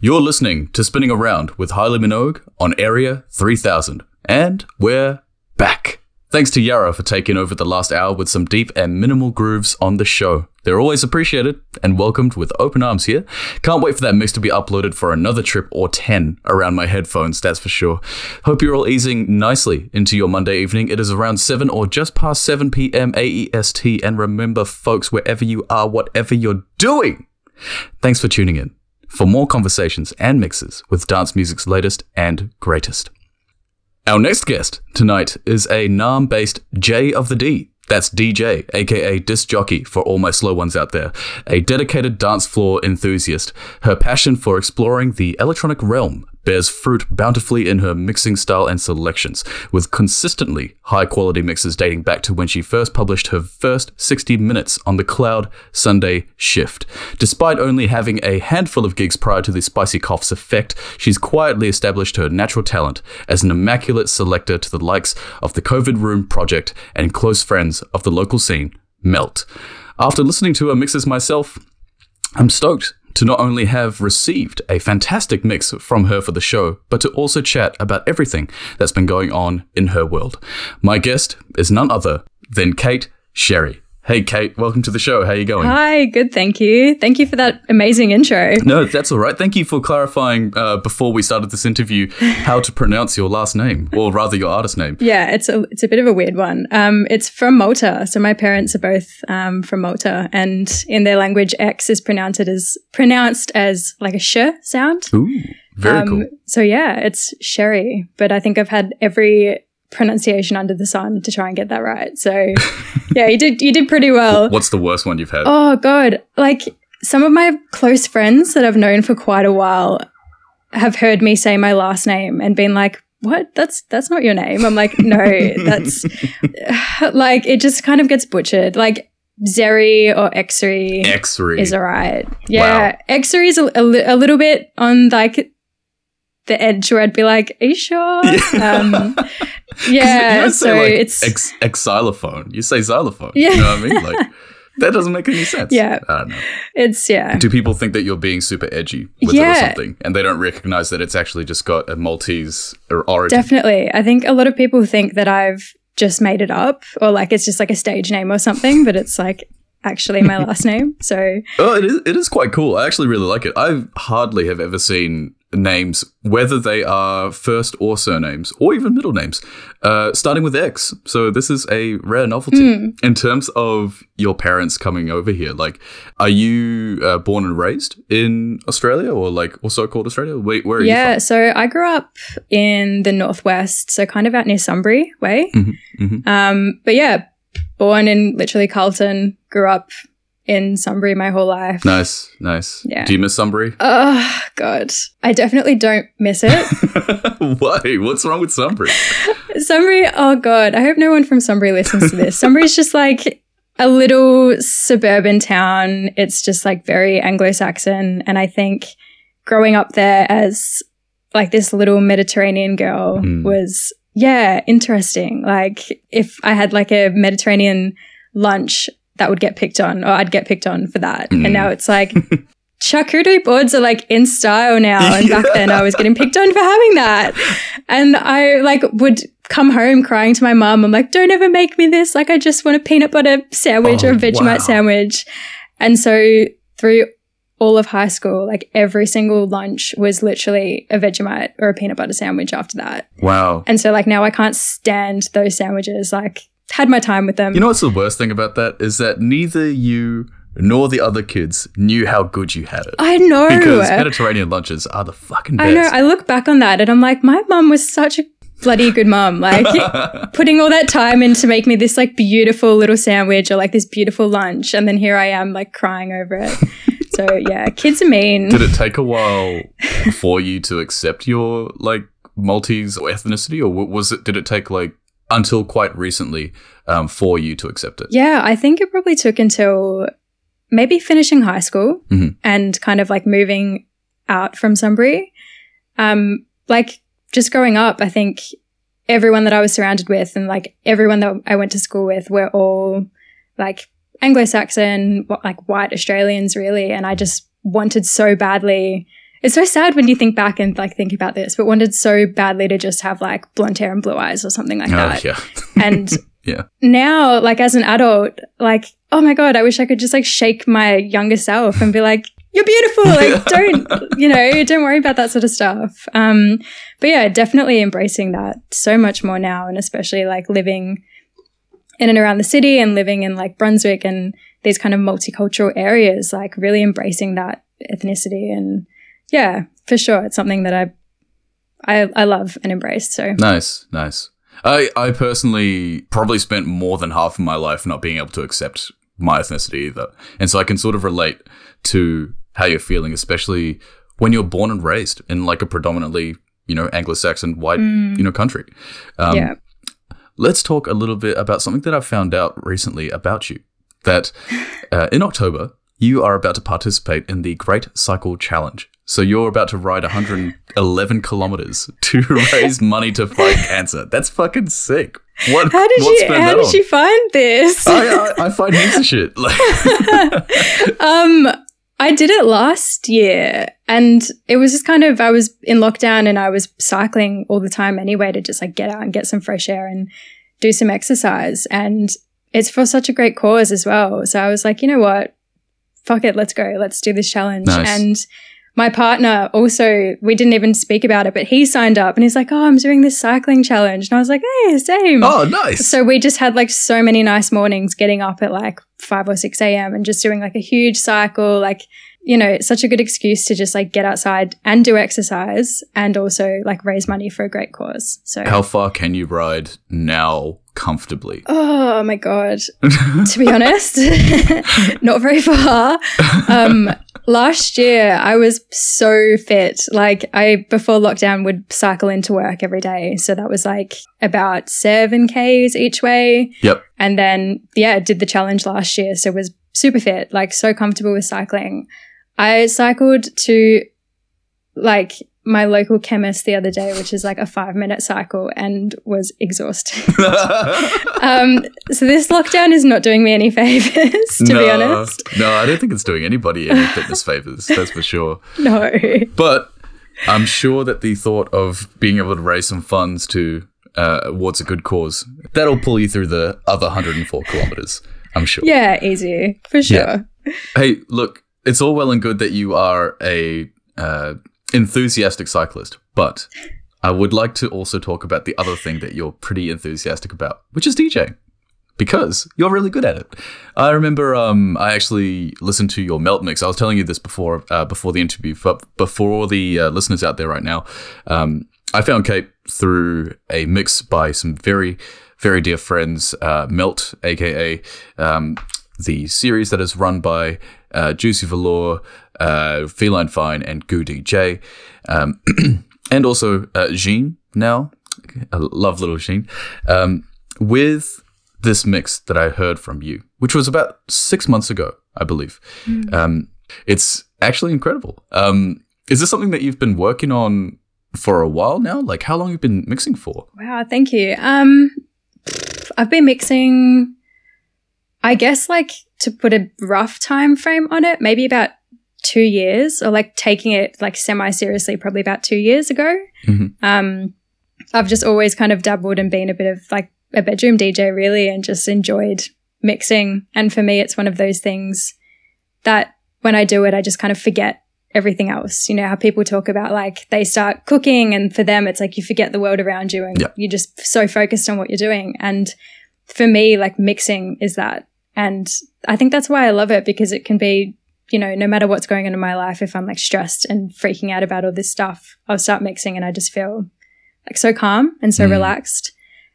You're listening to Spinning Around with Highly Minogue on Area 3000. And we're back. Thanks to Yara for taking over the last hour with some deep and minimal grooves on the show. They're always appreciated and welcomed with open arms here. Can't wait for that mix to be uploaded for another trip or 10 around my headphones, that's for sure. Hope you're all easing nicely into your Monday evening. It is around 7 or just past 7 p.m. AEST. And remember, folks, wherever you are, whatever you're doing, thanks for tuning in for more conversations and mixes with dance music's latest and greatest. Our next guest tonight is a Naarm based J of the D. That's DJ, aka disc jockey for all my slow ones out there, a dedicated dance floor enthusiast. Her passion for exploring the electronic realm bears fruit bountifully in her mixing style and selections, with consistently high quality mixes dating back to when she first published her first 60 minutes on the Cloud Sunday Shift. Despite only having a handful of gigs prior to the Spicy Cough's effect, she's quietly established her natural talent as an immaculate selector to the likes of the COVID Room Project and close friends of the local scene, Melt. After listening to her mixes myself, I'm stoked to not only have received a fantastic mix from her for the show, but to also chat about everything that's been going on in her world. My guest is none other than Kait Xri. Hey, Kait, welcome to the show. How are you going? Hi, good, thank you. Thank you for that amazing intro. No, that's all right. Thank you for clarifying uh, before we started this interview how to pronounce your last name, or rather your artist name. Yeah, it's a it's a bit of a weird one. Um, it's from Malta, so my parents are both um, from Malta, and in their language, X is pronounced as pronounced as like a sh sound. Ooh, very Um, cool. So yeah, it's Sherry, but I think I've had every pronunciation under the sun to try and get that right. So yeah, you did you did pretty well. What's the worst one you've had? Oh god, like some of my close friends that I've known for quite a while have heard me say my last name and been like, "What? That's that's not your name." I'm like, "No, that's like it just kind of gets butchered." Like Zeri or Xeri X-ray. is alright. Yeah, Xeri is a, a, a little bit on like the edge where I'd be like, "Are you sure?" Um, you yeah, so like it's ex, xylophone. You say xylophone. Yeah. You know what I mean? Like that doesn't make any sense. Yeah. I don't know. it's yeah. Do people think that you're being super edgy with it or something, and they don't recognize that it's actually just got a Maltese or origin? Definitely. I think a lot of people think that I've just made it up or like it's just like a stage name or something, but it's like actually my last name. So Oh, it is. It is quite cool. I actually really like it. I hardly have ever seen names, whether they are first or surnames, or even middle names, uh, starting with X. So this is a rare novelty in terms of your parents coming over here. Like, are you uh, born and raised in Australia, or like also called Australia? Wait, where are yeah, so I grew up in the northwest, so kind of out near Sunbury way. Mhm, mhm. Um, but yeah, born in literally Carlton, grew up in Sunbury my whole life. Nice, nice. Yeah. Do you miss Sunbury? Oh god, I definitely don't miss it. Why? What's wrong with Sunbury? Sunbury, oh god, I hope no one from Sunbury listens to this. Sunbury's just like a little suburban town. It's just like very Anglo-Saxon, and I think growing up there as like this little Mediterranean girl Mm. was yeah interesting. Like if I had like a Mediterranean lunch, that would get picked on, or I'd get picked on for that. Mm. And now it's like. Charcuterie boards are like in style now, and back then I was getting picked on for having that. And I like would come home crying to my mum. I'm like, don't ever make me this. Like, I just want a peanut butter sandwich Oh, or a Vegemite wow. sandwich. And so through all of high school, like every single lunch was literally a Vegemite or a peanut butter sandwich after that. Wow. And so like now I can't stand those sandwiches. Like had my time with them. You know what's the worst thing about that is that neither you nor the other kids knew how good you had it. I know. Because Mediterranean lunches are the fucking best. I know. I look back on that and I'm like, my mum was such a bloody good mum. Like putting all that time in to make me this like beautiful little sandwich or like this beautiful lunch. And then here I am like crying over it. so yeah, kids are mean. Did it take a while for you to accept your like Maltese ethnicity, or was it? Did it take like until quite recently um, for you to accept it? Yeah, I think it probably took until maybe finishing high school Mhm. and kind of like moving out from Sunbury. Um, like just growing up, I think everyone that I was surrounded with and like everyone that I went to school with were all like Anglo-Saxon, like white Australians really. And I just wanted so badly it's so sad when you think back and like think about this, but wanted so badly to just have like blonde hair and blue eyes or something like Oh, that. yeah. And Yeah. now, like as an adult, like, oh my God, I wish I could just like shake my younger self and be like, you're beautiful. Like, don't, you know, don't worry about that sort of stuff. Um, but yeah, definitely embracing that so much more now. And especially like living in and around the city and living in like Brunswick and these kind of multicultural areas, like really embracing that ethnicity. And yeah, for sure. It's something that I, I, I love and embrace. So Nice, nice. I, I personally probably spent more than half of my life not being able to accept my ethnicity either. And so I can sort of relate to how you're feeling, especially when you're born and raised in like a predominantly, you know, Anglo-Saxon white, you know, country. Um, yeah. Let's talk a little bit about something that I found out recently about you. That uh, in October, you are about to participate in the Great Cycle Challenge. So you're about to ride 111 kilometers to raise money to fight cancer. That's fucking sick. What? How did you how did on? you find this? I, I, I find heaps of shit. Um I did it last year and it was just kind of I was in lockdown and I was cycling all the time anyway to just like get out and get some fresh air and do some exercise and it's for such a great cause as well. So I was like, you know what? Fuck it, let's go. Let's do this challenge. Nice. And my partner also, we didn't even speak about it, but he signed up and he's like, Oh, I'm doing this cycling challenge. And I was like, Hey, same. oh, nice. So we just had like so many nice mornings getting up at like 5 or 6 a.m. and just doing like a huge cycle. Like, you know, it's such a good excuse to just like get outside and do exercise and also like raise money for a great cause. So, How far can you ride now comfortably? oh my God. to be honest, not very far. Um, last year I was so fit. Like I, before lockdown would cycle into work every day. So that was like about seven Ks each way. Yep. And then, yeah, did the challenge last year. So was super fit, like so comfortable with cycling. I cycled to like my local chemist the other day, which is like a five minute cycle and was exhausted. um, so this lockdown is not doing me any favors, to no, be honest. No, I don't think it's doing anybody any fitness favors. That's for sure. No. But I'm sure that the thought of being able to raise some funds to uh, towards a good cause that'll pull you through the other 104 kilometers. I'm sure. Yeah, easy for sure. Yeah. Hey, look, it's all well and good that you are a uh, enthusiastic cyclist, but I would like to also talk about the other thing that you're pretty enthusiastic about, which is DJing. Because you're really good at it. I remember um, I actually listened to your melt mix. I was telling you this before uh, before the interview, but before the uh, listeners out there right now, um, I found Kait through a mix by some very, very dear friends, uh, Melt, aka um, the series that is run by uh, Juicy Velour, uh, Feline Fine, and Goo DJ, um, and also uh, Jean now. I love little Jean. Um, with this mix that I heard from you, which was about six months ago, I believe. Um, it's actually incredible. Um, is this something that you've been working on for a while now? Like, how long have you been mixing for? Wow, thank you. Um, I've been mixing, I guess, like to put a rough time frame on it, maybe about two years, or like taking it like semi seriously, probably about two years ago. Mhm. Um, I've just always kind of dabbled and been a bit of like a bedroom DJ, really, and just enjoyed mixing. And for me, it's one of those things that when I do it, I just kind of forget everything else. You know, how people talk about like they start cooking and for them it's like you forget the world around you and Yeah. you're just so focused on what you're doing. And for me, like mixing is that. And I think that's why I love it because it can be, you know, no matter what's going on in my life, if I'm like stressed and freaking out about all this stuff, I'll start mixing and I just feel like so calm and so Mm. relaxed.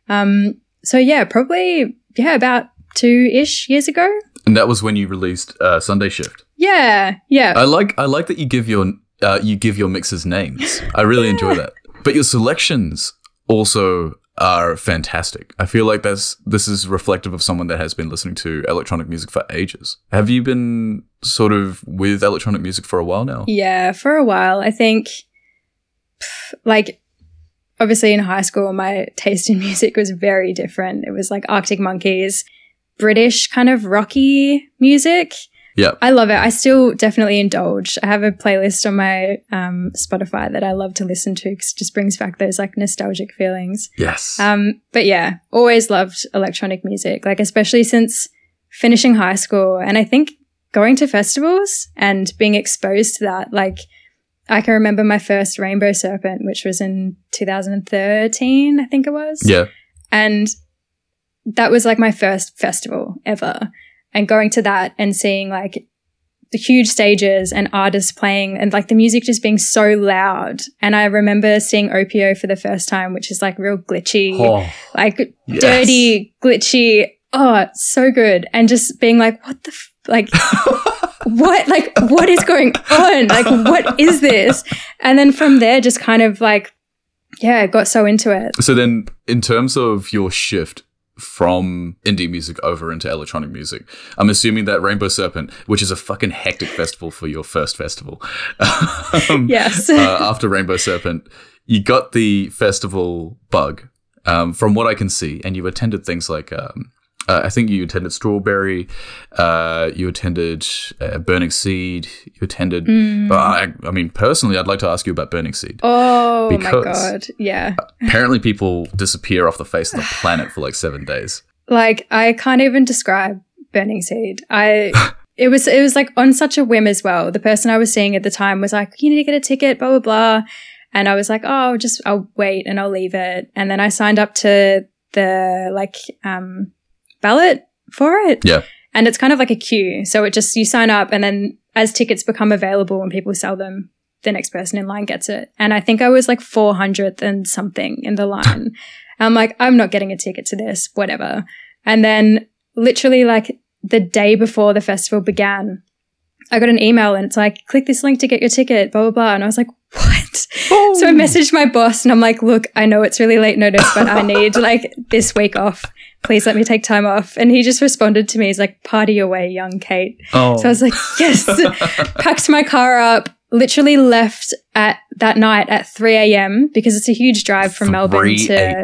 Um, so yeah, probably, yeah, about two ish years ago. And that was when you released uh, Sunday Shift. Yeah. Yeah. I like I like that you give your uh, you give your mixes names. I really enjoy that. But your selections also are fantastic. I feel like that's this is reflective of someone that has been listening to electronic music for ages. Have you been sort of with electronic music for a while now? Yeah, for a while. I think, like, obviously in high school, my taste in music was very different. It was like Arctic Monkeys, British kind of rocky music. Yeah. I love it. I still definitely indulge. I have a playlist on my um, Spotify that I love to listen to because it just brings back those like nostalgic feelings. Yes. Um, but yeah, always loved electronic music, like especially since finishing high school. And I think going to festivals and being exposed to that, like I can remember my first Rainbow Serpent, which was in 2013, I think it was. yeah. And that was like my first festival ever. And going to that and seeing like the huge stages and artists playing and like the music just being so loud. And I remember seeing Opiuo for the first time, which is like real glitchy, Oh, like yes. dirty, glitchy. Oh, it's so good. And just being like, what the, f- like, what, like, what is going on? Like, what is this? And then from there, just kind of like, yeah, got so into it. So then, in terms of your shift from indie music over into electronic music, I'm assuming that Rainbow Serpent, which is a fucking hectic festival for your first festival, um, Yes. uh, after Rainbow Serpent, you got the festival bug, um, from what I can see, and you attended things like. Um, uh, I think you attended Strawberry, uh, you attended uh, Burning Seed, you attended. uh, I, I mean, personally, I'd like to ask you about Burning Seed. Oh my god. Yeah. Apparently, people disappear off the face of the planet for like seven days. Like I can't even describe Burning Seed. I it was it was like on such a whim as well. The person I was seeing at the time was like, "You need to get a ticket, blah blah blah." And I was like, "Oh, I'll just I'll wait and I'll leave it." And then I signed up to the like um ballot for it. Yeah. And it's kind of like a queue. So it just you sign up and then as tickets become available and people sell them, the next person in line gets it. And I think I was like 400th and something in the line. I'm like, I'm not getting a ticket to this, whatever. And then literally like the day before the festival began, I got an email and it's like, click this link to get your ticket, blah, blah, blah. And I was like, what? So I oh. messaged my boss and I'm like, look, I know it's really late notice, but I need like this week off. Please let me take time off. And he just responded to me. He's like, party away, young Kait. Oh, So I was like, yes. Packed my car up, literally left at that night at 3 a.m. because it's a huge drive from Melbourne to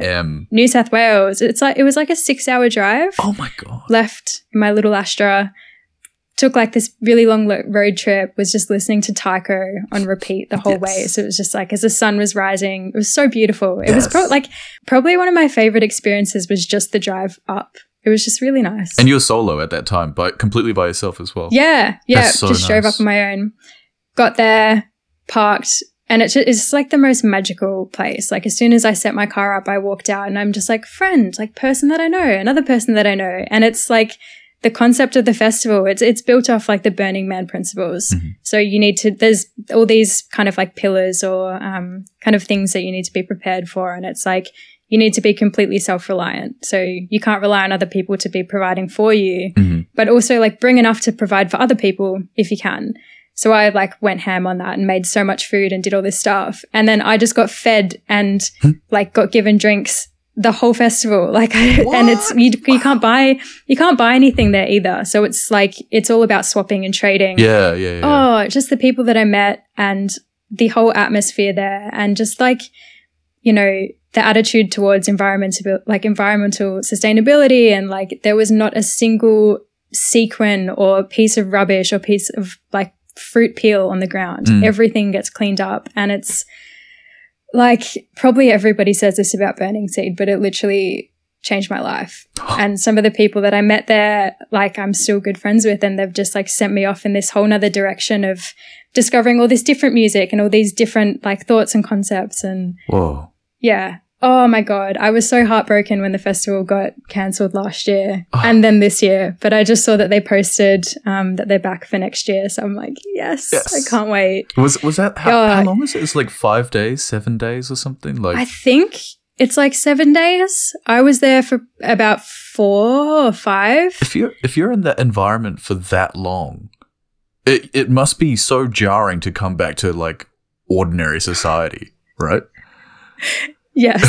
New South Wales. It's like, it was like a six hour drive. Oh my god. Left my little Astra, took like this really long lo- road trip, was just listening to Tycho on repeat the whole Yes. way. So it was just like as the sun was rising, it was so beautiful. It was pro- like probably one of my favorite experiences was just the drive up. It was just really nice. And you were solo at that time, but completely by yourself as well. Yeah, yeah. So just drove up on my own. Got there, parked, and it's it's just like the most magical place. Like as soon as I set my car up, I walked out, and I'm just like friend, like person that I know, another person that I know, and it's like the concept of the festival. It's it's built off like the Burning Man principles. Mhm. So you need to there's all these kind of like pillars or um, kind of things that you need to be prepared for, and it's like you need to be completely self-reliant. So you can't rely on other people to be providing for you Mhm. but also like bring enough to provide for other people if you can. So I like went ham on that and made so much food and did all this stuff. And then I just got fed and like got given drinks the whole festival. Like, and it's, you, you can't buy, you can't buy anything there either. So it's like, it's all about swapping and trading. Yeah, yeah, yeah. Oh, just the people that I met and the whole atmosphere there and just like, you know, the attitude towards environmental, like environmental sustainability and like there was not a single sequin or piece of rubbish or piece of like fruit peel on the ground. Mm. Everything gets cleaned up and it's like probably everybody says this about burning seed, but it literally changed my life. and some of the people that I met there, like I'm still good friends with, and they've just like sent me off in this whole nother direction of discovering all this different music and all these different like thoughts and concepts. And Whoa. yeah. Oh my God. I was so heartbroken when the festival got cancelled last year Oh. and then this year. But I just saw that they posted um, that they're back for next year. So I'm like, yes, Yes. I can't wait. Was was that how, how long was it? It's like five days, seven days, or something. Like I think it's like seven days. I was there for about four or five. if you're if you're in that environment for that long, it it must be so jarring to come back to like ordinary society, right? Yes.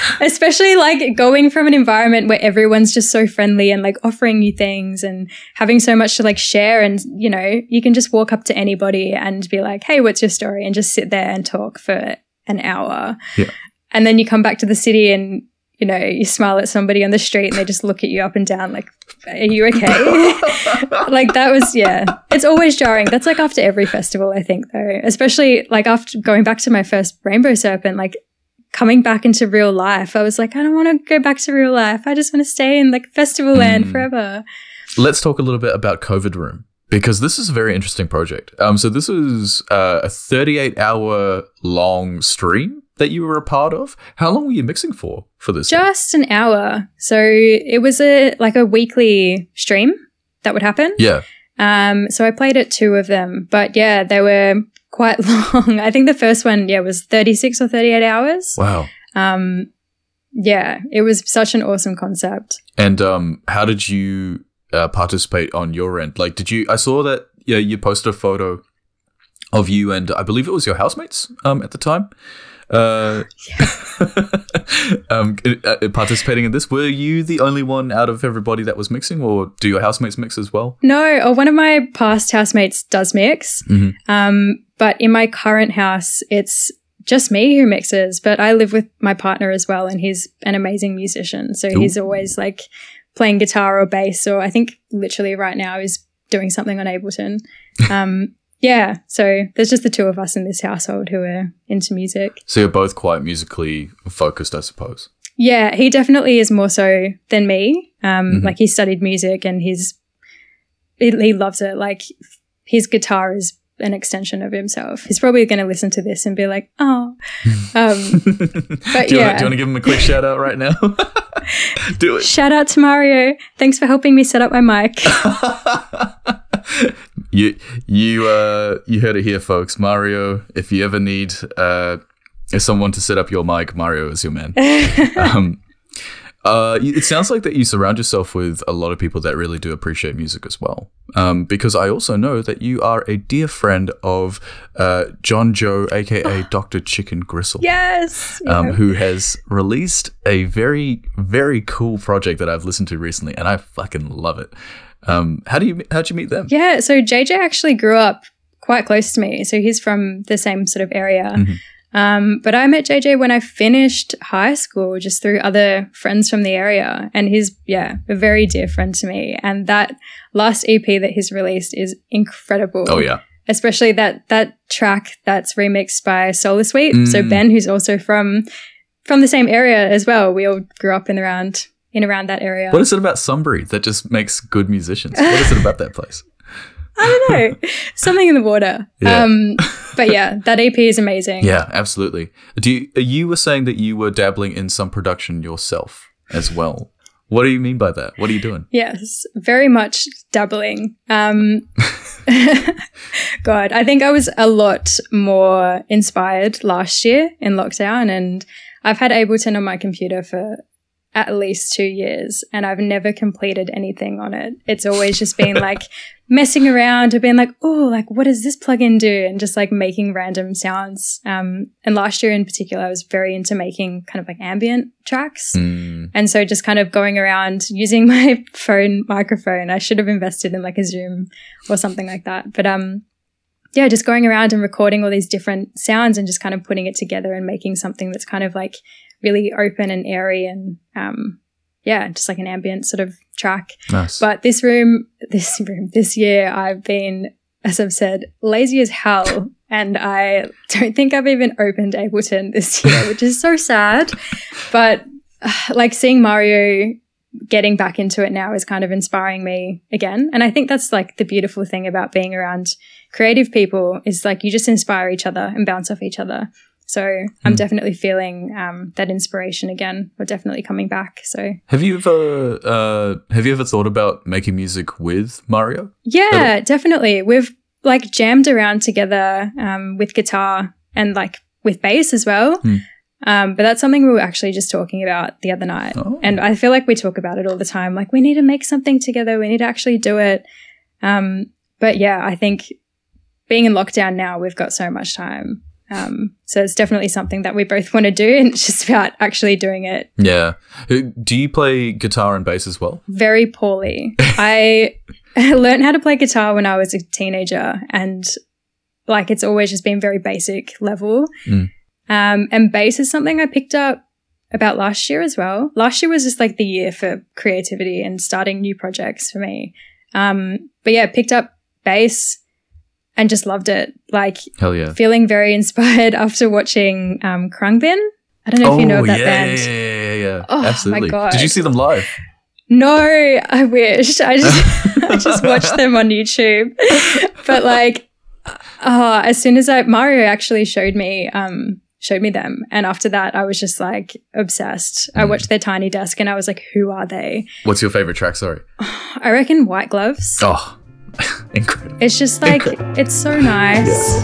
Especially like going from an environment where everyone's just so friendly and like offering you things and having so much to like share. And, you know, you can just walk up to anybody and be like, hey, what's your story? And just sit there and talk for an hour. Yeah. And then you come back to the city and you know, you smile at somebody on the street and they just look at you up and down like, are you okay? like that was, yeah, it's always jarring. That's like after every festival, I think, though, especially like after going back to my first Rainbow Serpent, like coming back into real life, I was like, I don't want to go back to real life. I just want to stay in like festival land Mm. forever. Let's talk a little bit about COVID Room because this is a very interesting project. Um, so this is uh, a 38 hour long stream that you were a part of. How long were you mixing for for this? thing? Just an hour. So it was a like a weekly stream that would happen. yeah. Um, so I played at two of them, but yeah, they were quite long. I think the first one, yeah, was 36 or 38 hours. Wow. Um, yeah, it was such an awesome concept. And um, how did you uh, participate on your end? Like, did you? I saw that yeah, you posted a photo of you and I believe it was your housemates um, at the time. Uh, um, uh, participating in this, were you the only one out of everybody that was mixing, or do your housemates mix as well? No, or one of my past housemates does mix. Mhm. Um, but in my current house, it's just me who mixes, but I live with my partner as well, and he's an amazing musician. So Ooh. he's always like playing guitar or bass, or I think literally right now he's doing something on Ableton. Um, yeah, so there's just the two of us in this household who are into music. So you're both quite musically focused, I suppose. Yeah, he definitely is more so than me. Um, Mhm. Like he studied music and he's he, he loves it. Like his guitar is an extension of himself. He's probably going to listen to this and be like, "Oh." Um, do, you wanna, do you yeah. want to give him a quick shout out right now? do it. shout out to Mario. Thanks for helping me set up my mic. you you uh you heard it here folks mario if you ever need uh someone to set up your mic mario is your man um uh, it sounds like that you surround yourself with a lot of people that really do appreciate music as well. Um, because I also know that you are a dear friend of uh, John Joe, aka Dr. Chicken Gristle. yes. um, Yeah. who has released a very, very cool project that I've listened to recently, and I fucking love it. Um, how do you how'd you meet them? Yeah, so JJ actually grew up quite close to me. So he's from the same sort of area. Mhm. Um, but I met JJ when I finished high school just through other friends from the area. And he's, yeah, a very dear friend to me. And that last EP that he's released is incredible. Oh yeah, Especially that, that track that's remixed by Solar Sweet. So Mm. Ben, who's also from, from the same area as well. We all grew up in around, in around that area. what is it about Sunbury that just makes good musicians? What is it about that place? I don't know. Something in the water. Yeah. Um, but yeah, that EP is amazing. Yeah, absolutely. Do you, you were saying that you were dabbling in some production yourself as well? What do you mean by that? What are you doing? Yes, very much dabbling. Um, God, I think I was a lot more inspired last year in lockdown, and I've had Ableton on my computer for at least two years, and I've never completed anything on it. It's always just been like messing around or being like, oh, like what does this plugin do? And just like making random sounds. Um, and last year in particular, I was very into making kind of like ambient tracks. Mm, And so just kind of going around using my phone microphone. I should have invested in like a Zoom or something like that. But um yeah, just going around and recording all these different sounds and just kind of putting it together and making something that's kind of like really open and airy and um yeah, just like an ambient sort of track. nice. But this room, this room, this year, I've been, as I've said, lazy as hell. And I don't think I've even opened Ableton this year, which is so sad. But uh, like seeing Mario getting back into it now is kind of inspiring me again. And I think that's like the beautiful thing about being around creative people is like you just inspire each other and bounce off each other. So I'm Hmm. definitely feeling um, that inspiration again. We're definitely coming back. So have you ever uh, have you ever thought about making music with Mario? Yeah, definitely. We've like jammed around together um, with guitar and like with bass as well. Hmm. Um, but that's something we were actually just talking about the other night. Oh. And I feel like we talk about it all the time. Like, we need to make something together. We need to actually do it. Um, but yeah, I think being in lockdown now, we've got so much time. Um, so it's definitely something that we both want to do. And it's just about actually doing it Yeah. Do you play guitar and bass as well? very poorly. I learned how to play guitar when I was a teenager, and like it's always just been very basic level. Mm. Um, and bass is something I picked up about last year as well. Last year was just like the year for creativity and starting new projects for me. Um, but yeah, picked up bass and just loved it. Like Hell yeah. feeling very inspired after watching um, Khruangbin. I don't know if you know of that Oh, yeah, band. yeah, yeah, yeah, yeah. Oh, my God. Did you see them live? No, I wish. I just I just watched them on YouTube. But like uh, as soon as I Mario actually showed me um showed me them and after that I was just like obsessed. I Mm. watched their tiny desk and I was like who are they? What's your favorite track? Sorry. I reckon White Gloves. Oh, incredible. It's just like it's so nice.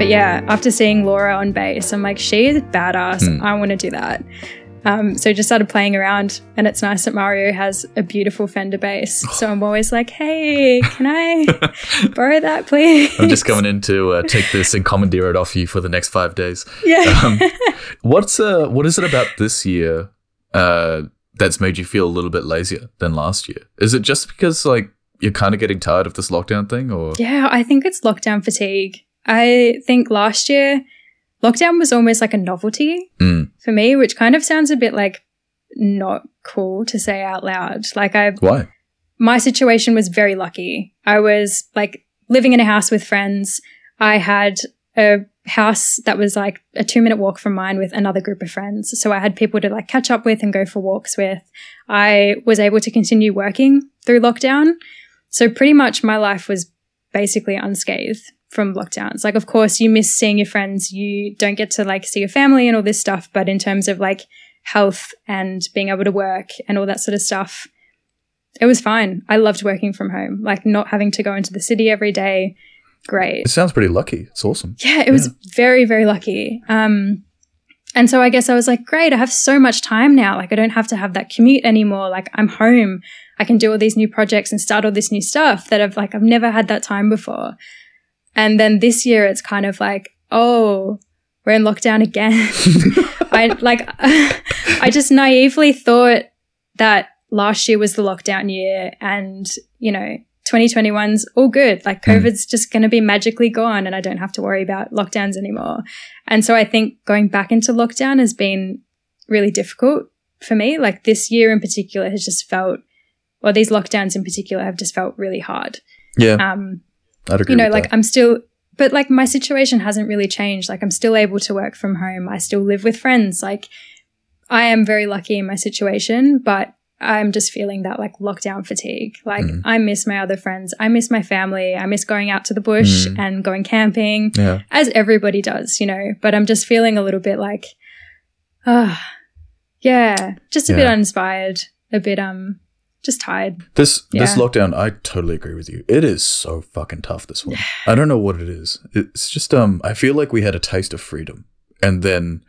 But yeah, after seeing Laura on bass, I'm like, she is badass. Hmm. I want to do that. Um, so just started playing around, and it's nice that Mario has a beautiful Fender bass. So I'm always like, hey, can I borrow that, please? I'm just coming in to uh, take this and commandeer it off you for the next five days. Yeah. Um, what's uh, what is it about this year uh, that's made you feel a little bit lazier than last year? Is it just because like you're kind of getting tired of this lockdown thing, or Yeah, I think it's lockdown fatigue. I think last year, lockdown was almost like a novelty Mm, for me, which kind of sounds a bit like not cool to say out loud. Like, I, why? my situation was very lucky. I was like living in a house with friends. I had a house that was like a two minute walk from mine with another group of friends. So I had people to like catch up with and go for walks with. I was able to continue working through lockdown. So pretty much my life was basically unscathed from lockdowns. Like, of course, you miss seeing your friends. You don't get to like see your family and all this stuff. But in terms of like health and being able to work and all that sort of stuff, it was fine. I loved working from home, like not having to go into the city every day. Great. It sounds pretty lucky. It's awesome. Yeah, it was very, very lucky. Um, and so I guess I was like, great, I have so much time now. Like, I don't have to have that commute anymore. Like, I'm home. I can do all these new projects and start all this new stuff that I've like, I've never had that time before. And then this year, it's kind of like, oh, we're in lockdown again. I like, I just naively thought that last year was the lockdown year and, you know, 2021's all good. Like Mm. COVID's just going to be magically gone and I don't have to worry about lockdowns anymore. And so I think going back into lockdown has been really difficult for me. Like this year in particular has just felt, or these lockdowns in particular have just felt really hard. Yeah, Um, I'd agree. you know, like that. I'm still, but like my situation hasn't really changed. Like I'm still able to work from home. I still live with friends. Like I am very lucky in my situation, but I'm just feeling that like lockdown fatigue. Like Mm. I miss my other friends. I miss my family. I miss going out to the bush Mm. and going camping yeah, as everybody does, you know, but I'm just feeling a little bit like, ah, yeah, just a bit uninspired, a bit, um, just tired. this this lockdown, I totally agree with you. It is so fucking tough. This one, I don't know what it is. It's just um, I feel like we had a taste of freedom, and then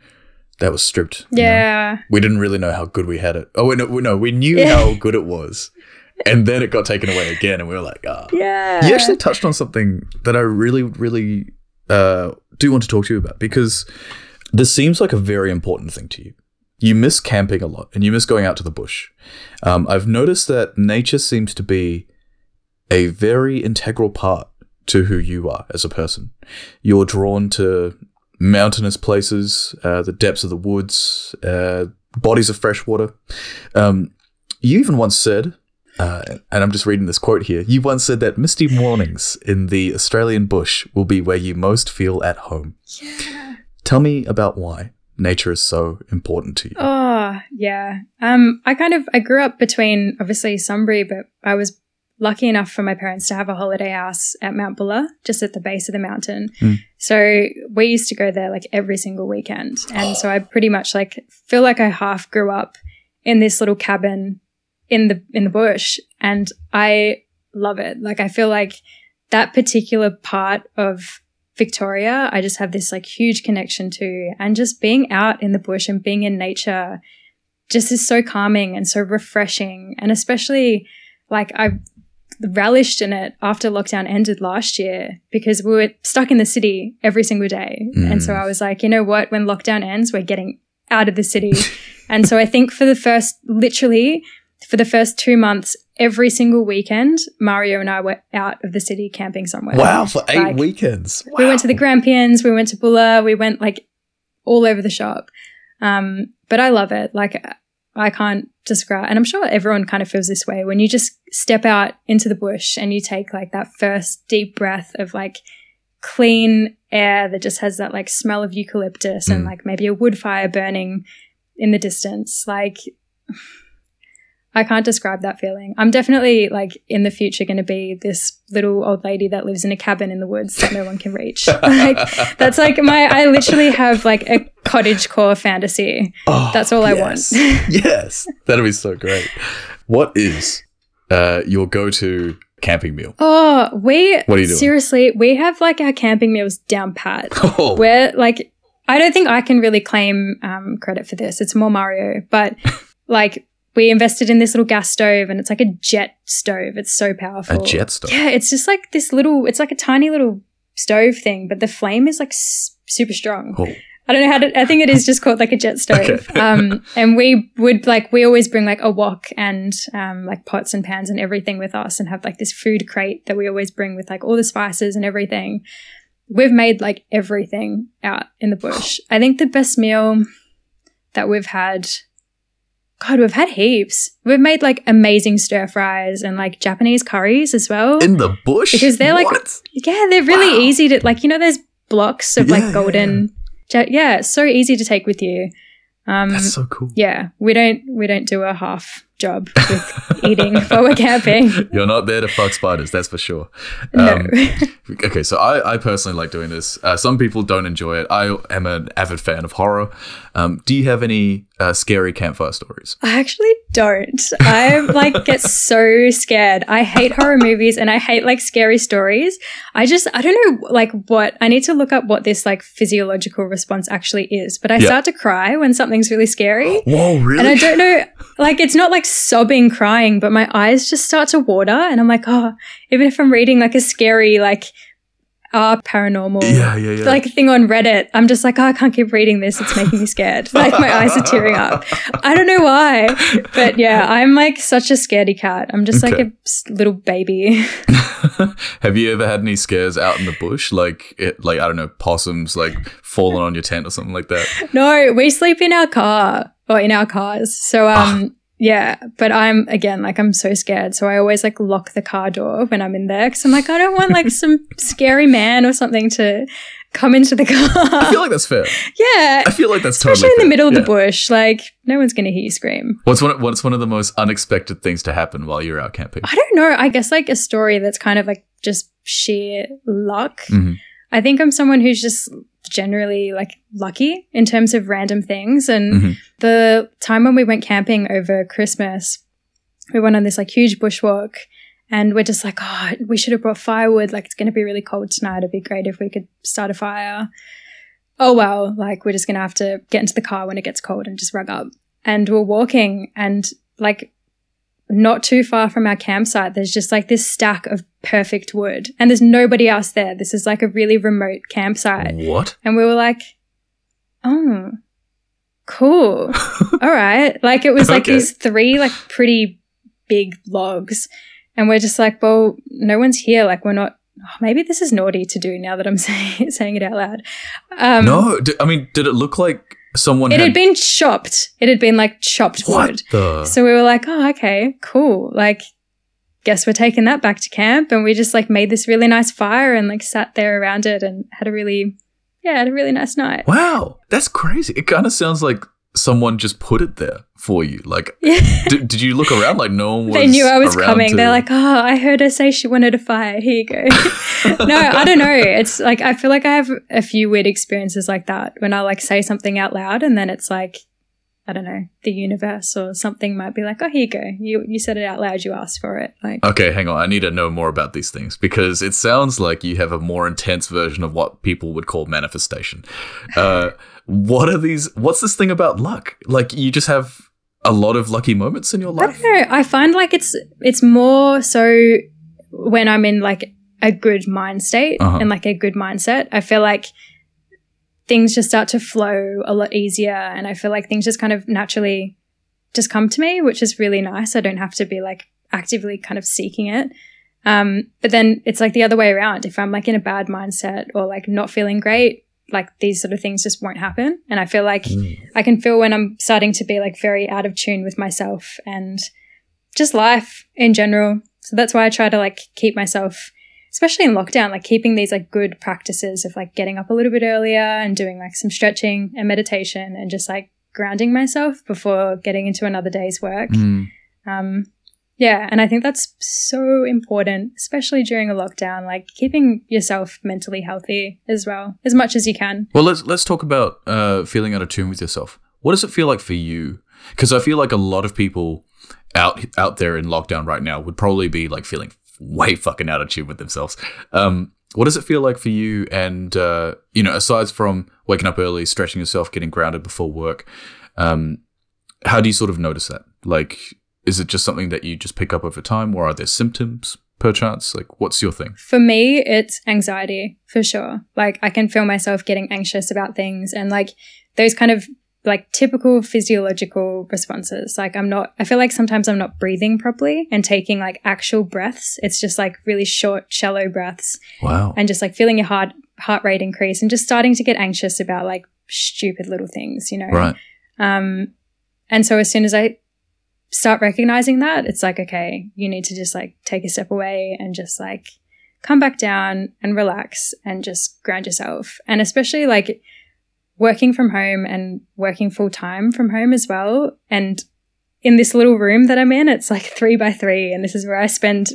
that was stripped. you know? Yeah. we didn't really know how good we had it. Oh, no, no, we knew Yeah. how good it was, and then it got taken away again, and we were like, ah. Yeah. You actually touched on something that I really, really uh, do want to talk to you about because this seems like a very important thing to you. You miss camping a lot and you miss going out to the bush. Um, I've noticed that nature seems to be a very integral part to who you are as a person. You're drawn to mountainous places, uh, the depths of the woods, uh, bodies of fresh water. Um, you even once said, uh, and I'm just reading this quote here. You once said that misty mornings in the Australian bush will be where you most feel at home. Yeah. Tell me about why nature is so important to you. Oh, yeah. Um, I kind of I grew up between obviously Sunbury, but I was lucky enough for my parents to have a holiday house at Mount Buller, just at the base of the mountain. Mm. So we used to go there like every single weekend. And so I pretty much like feel like I half grew up in this little cabin in the in the bush. And I love it. Like I feel like that particular part of Victoria, I just have this like huge connection to, and just being out in the bush and being in nature just is so calming and so refreshing. And especially like I relished in it after lockdown ended last year because we were stuck in the city every single day. Mm. And so I was like, you know what? When lockdown ends, we're getting out of the city. and so I think for the first, literally, for the first two months, every single weekend, Mario and I were out of the city camping somewhere. Wow, for eight Like, weekends. We went to the Grampians, we went to Bulla, we went like all over the shop. Um, but I love it. Like I can't describe, and I'm sure everyone kind of feels this way when you just step out into the bush and you take like that first deep breath of like clean air that just has that like smell of eucalyptus and Mm. like maybe a wood fire burning in the distance. Like I can't describe that feeling. I'm definitely like in the future going to be this little old lady that lives in a cabin in the woods that no one can reach. like that's like my I literally have like a cottage core fantasy. Oh, That's all I yes. want. yes, that'd be so great. What is uh, your go-to camping meal? Oh, we What are you doing? seriously, we have like our camping meals down pat. Oh, We're like I don't think I can really claim um, credit for this. It's more Mario, but like we invested in this little gas stove and it's like a jet stove. It's so powerful. a jet stove. Yeah, it's just like this little, it's like a tiny little stove thing, but the flame is like s- super strong. Oh. I don't know how to, I think it is just called like a jet stove. Okay. um, and we would like, we always bring like a wok and um, like pots and pans and everything with us and have like this food crate that we always bring with like all the spices and everything. We've made like everything out in the bush. I think the best meal that we've had, God, we've had heaps. We've made like amazing stir fries and like Japanese curries as well. In the bush? Because they're like- What? Yeah, they're really Wow. easy to like. You know, there's blocks of Yeah, like yeah, golden. Yeah, it's so easy to take with you. Um, That's so cool. yeah, we don't we don't do a half job with eating while we're camping. You're not there to fuck spiders, that's for sure. No, Um, okay, so I, I personally like doing this. Uh, some people don't enjoy it. I am an avid fan of horror. Um, do you have any uh, scary campfire stories? I actually don't. I like get so scared. I hate horror movies and I hate like scary stories. I just I don't know like what I need to look up what this like physiological response actually is. But I Yeah. start to cry when something's really scary. Whoa, really? And I don't know, like, it's not like sobbing, crying, but my eyes just start to water. And I'm like, oh, even if I'm reading like a scary, like, uh, paranormal, yeah, yeah, yeah. like thing on Reddit, I'm just like, oh, I can't keep reading this. It's making me scared. Like, my eyes are tearing up. I don't know why. But yeah, I'm like such a scaredy cat. I'm just like a little baby. have you ever had any scares out in the bush? Like, it, like I don't know, possums like falling on your tent or something like that? no, we sleep in our car or in our cars. So, um, yeah, but I'm again like I'm so scared, so I always like lock the car door when I'm in there because I'm like I don't want like some scary man or something to come into the car. I feel like that's fair. yeah, I feel like that's especially totally in the fair. middle of Yeah. the bush, like no one's gonna hear you scream. What's one? What's one of the most unexpected things to happen while you're out camping? I don't know. I guess like a story that's kind of like just sheer luck. Mhm. I think I'm someone who's just generally like lucky in terms of random things. And Mhm. the time when we went camping over Christmas, we went on this like huge bushwalk and we're just like, oh, we should have brought firewood. Like it's going to be really cold tonight. It'd be great if we could start a fire. Oh, well, like we're just going to have to get into the car when it gets cold and just rug up. And we're walking and like not too far from our campsite, there's just like this stack of perfect wood and there's nobody else there. This is like a really remote campsite. What? And we were like, oh, cool. All right. Like it was like Okay. these three like pretty big logs. And we're just like, well, no one's here. Like we're not, oh, maybe this is naughty to do now that I'm saying, saying it out loud. Um, no, d- I mean, did it look like someone It had been chopped. It had been like chopped what wood. the? So we were like, oh, okay, cool. Like, guess we're taking that back to camp. And we just like made this really nice fire and like sat there around it and had a really, yeah, had a really nice night. wow, that's crazy. It kind of sounds like someone just put it there for you. Like, Yeah. d- did you look around like no one was? they knew I was coming. to- They're like, oh, I heard her say she wanted a fire. Here you go. no, I don't know. It's like, I feel like I have a few weird experiences like that when I like say something out loud and then it's like, I don't know, the universe or something might be like, oh, here you go. You, you said it out loud. You asked for it. Like, Okay, hang on. I need to know more about these things because it sounds like you have a more intense version of what people would call manifestation. Uh, what are these? What's this thing about luck? Like you just have a lot of lucky moments in your life. I don't know. I find like it's it's more so when I'm in like a good mind state Uh-huh. and like a good mindset. I feel like things just start to flow a lot easier. And I feel like things just kind of naturally just come to me, which is really nice. I don't have to be like actively kind of seeking it. Um, but then it's like the other way around. If I'm like in a bad mindset or like not feeling great, like these sort of things just won't happen. And I feel like Mm. I can feel when I'm starting to be like very out of tune with myself and just life in general. So that's why I try to like keep myself, especially in lockdown, like keeping these like good practices of like getting up a little bit earlier and doing like some stretching and meditation and just like grounding myself before getting into another day's work. Mm. Um, yeah, and I think that's so important, especially during a lockdown, like keeping yourself mentally healthy as well, as much as you can. Well, let's let's talk about uh, feeling out of tune with yourself. What does it feel like for you? Because I feel like a lot of people out out there in lockdown right now would probably be like feeling way fucking out of tune with themselves. Um, what does it feel like for you? And uh, you know, aside from waking up early, stretching yourself, getting grounded before work, um, how do you sort of notice that? Like, is it just something that you just pick up over time, or are there symptoms? Perchance, like, what's your thing? For me, it's anxiety for sure. Like, I can feel myself getting anxious about things and like those kind of like typical physiological responses. Like, I'm not, I feel like sometimes I'm not breathing properly and taking like actual breaths. It's just like really short, shallow breaths Wow. and just like feeling your heart, heart rate increase and just starting to get anxious about like stupid little things, you know? Right. Um, and so as soon as I start recognizing that, it's like, okay, you need to just like take a step away and just like come back down and relax and just ground yourself. And especially like working from home and working full time from home as well. And in this little room that I'm in, it's like three by three, and this is where I spend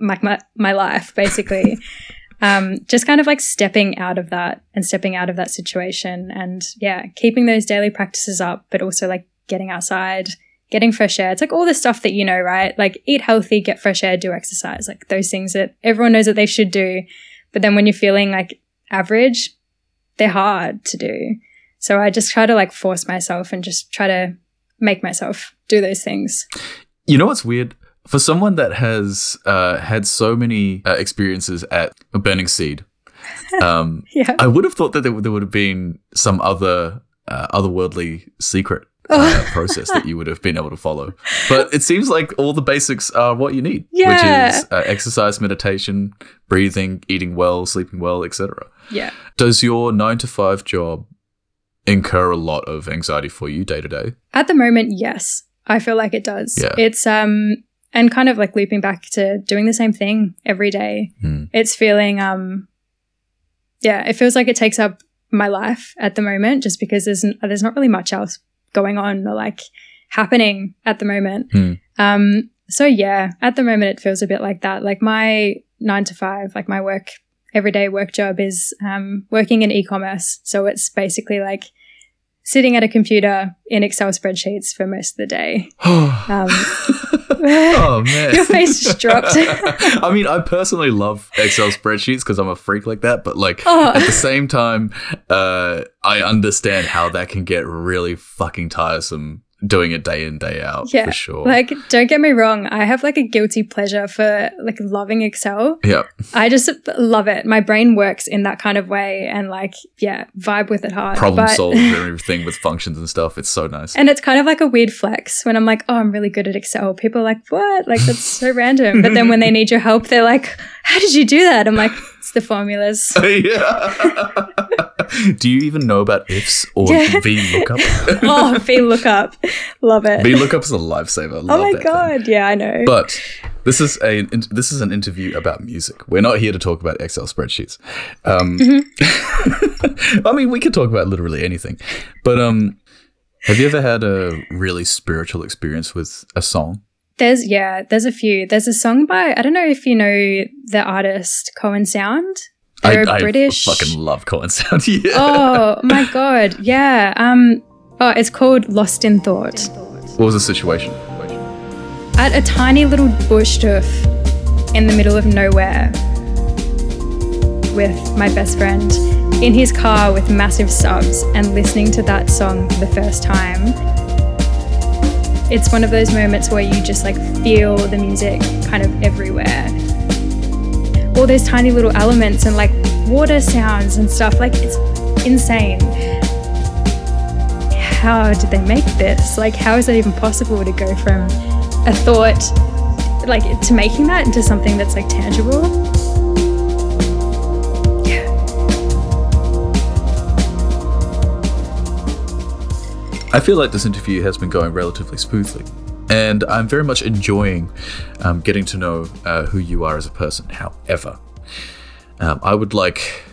like my, my life basically. um, just kind of like stepping out of that and stepping out of that situation and yeah, keeping those daily practices up, but also like getting outside, getting fresh air. It's like all the stuff that you know, right? Like eat healthy, get fresh air, do exercise, like those things that everyone knows that they should do. But then when you're feeling like average, they're hard to do. So I just try to like force myself and just try to make myself do those things. You know what's weird? For someone that has uh, had so many uh, experiences at burning seed, um, Yeah. I would have thought that there, would- there would have been some other uh, otherworldly secret uh, process that you would have been able to follow. But it seems like all the basics are what you need, Yeah. which is uh, exercise, meditation, breathing, eating well, sleeping well, etc. Yeah. Does your nine to five job incur a lot of anxiety for you day to day? At the moment, yes. I feel like it does. Yeah. It's um and kind of like looping back to doing the same thing every day. Hmm. It's feeling um yeah, it feels like it takes up my life at the moment just because there's n- there's not really much else going on or like happening at the moment. Hmm. Um so yeah, at the moment it feels a bit like that. Like my 9 to 5, like my work everyday work job is um working in e-commerce. So it's basically like sitting at a computer in Excel spreadsheets for most of the day. Um, oh man, Your face just dropped. I mean, I personally love Excel spreadsheets because I'm a freak like that. But like Oh. at the same time, uh, I understand how that can get really fucking tiresome doing it day in day out Yeah, for sure. like, don't get me wrong, I have like a guilty pleasure for like loving Excel. yeah, I just love it. My brain works in that kind of way and like, yeah, vibe with it hard. problem But- solved and everything with functions and stuff. It's so nice. And it's kind of like a weird flex when I'm like, oh, I'm really good at Excel. People are like, what? Like, that's so random. But then when they need your help, they're like, how did you do that? I'm like, it's the formulas. yeah. Do you even know about ifs or Yeah. VLOOKUP? oh, VLOOKUP. Love it. VLOOKUP is a lifesaver. oh my that thing. God. Yeah, I know. But this is a this is an interview about music. We're not here to talk about Excel spreadsheets. Um, Mm-hmm. I mean, we could talk about literally anything. But um, have you ever had a really spiritual experience with a song? There's yeah, there's a few. There's a song by I don't know if you know the artist Koan Sound. They're I, a British. I fucking love Koan Sound. yeah. oh my god, yeah. Um, oh, it's called Lost in Thought. What was the situation? At a tiny little bush doof in the middle of nowhere, with my best friend in his car with massive subs and listening to that song for the first time. It's one of those moments where you just like feel the music kind of everywhere. All those tiny little elements and like water sounds and stuff, like it's insane. How did they make this? Like, how is it even possible to go from a thought, like, to making that into something that's like tangible? I feel like this interview has been going relatively smoothly, and I'm very much enjoying um, getting to know uh, who you are as a person. However, um, I would like,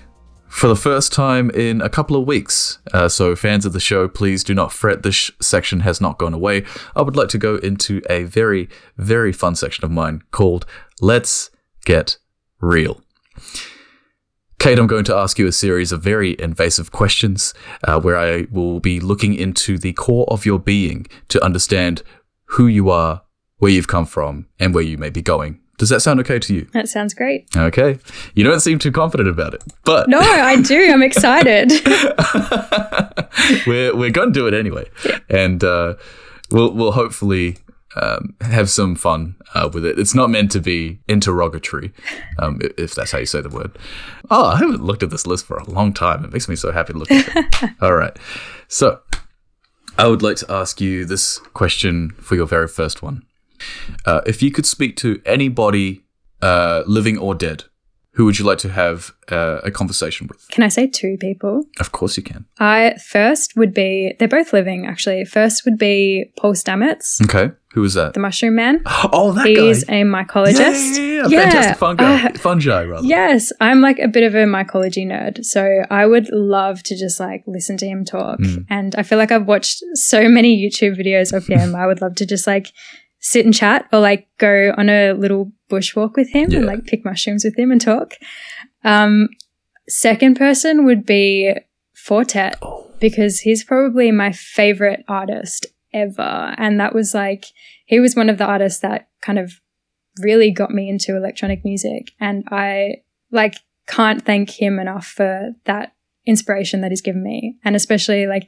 for the first time in a couple of weeks, uh, so fans of the show, please do not fret, this sh- section has not gone away. I would like to go into a very, very fun section of mine called Let's Get Real. Kait, I'm going to ask you a series of very invasive questions uh, where I will be looking into the core of your being to understand who you are, where you've come from, and where you may be going. Does that sound okay to you? That sounds great. Okay. You don't seem too confident about it, but No, I do. I'm excited. we're we're going to do it anyway, and uh, we'll we'll hopefully um, have some fun uh, with it. It's not meant to be interrogatory, um, if that's how you say the word. Oh, I haven't looked at this list for a long time. It makes me so happy to look at it. All right, so I would like to ask you this question for your very first one. Uh, if you could speak to anybody, uh, living or dead, who would you like to have uh, a conversation with? Can I say two people? Of course, you can. I first would be, they're both living actually. First would be Paul Stamets, Okay, Who is that? the mushroom man. Oh, that He's guy. a mycologist. Yeah, yeah, yeah. Yeah, Fantastic fungi. uh, fungi, rather. Yes, I'm like a bit of a mycology nerd. So I would love to just like listen to him talk. Mm. And I feel like I've watched so many YouTube videos of him. I would love to just like sit and chat or like go on a little bushwalk with him Yeah. and like pick mushrooms with him and talk. Um, second person would be Four Tet Oh. because he's probably my favorite artist ever. And that was like, he was one of the artists that kind of really got me into electronic music. And I like can't thank him enough for that inspiration that he's given me. And especially like,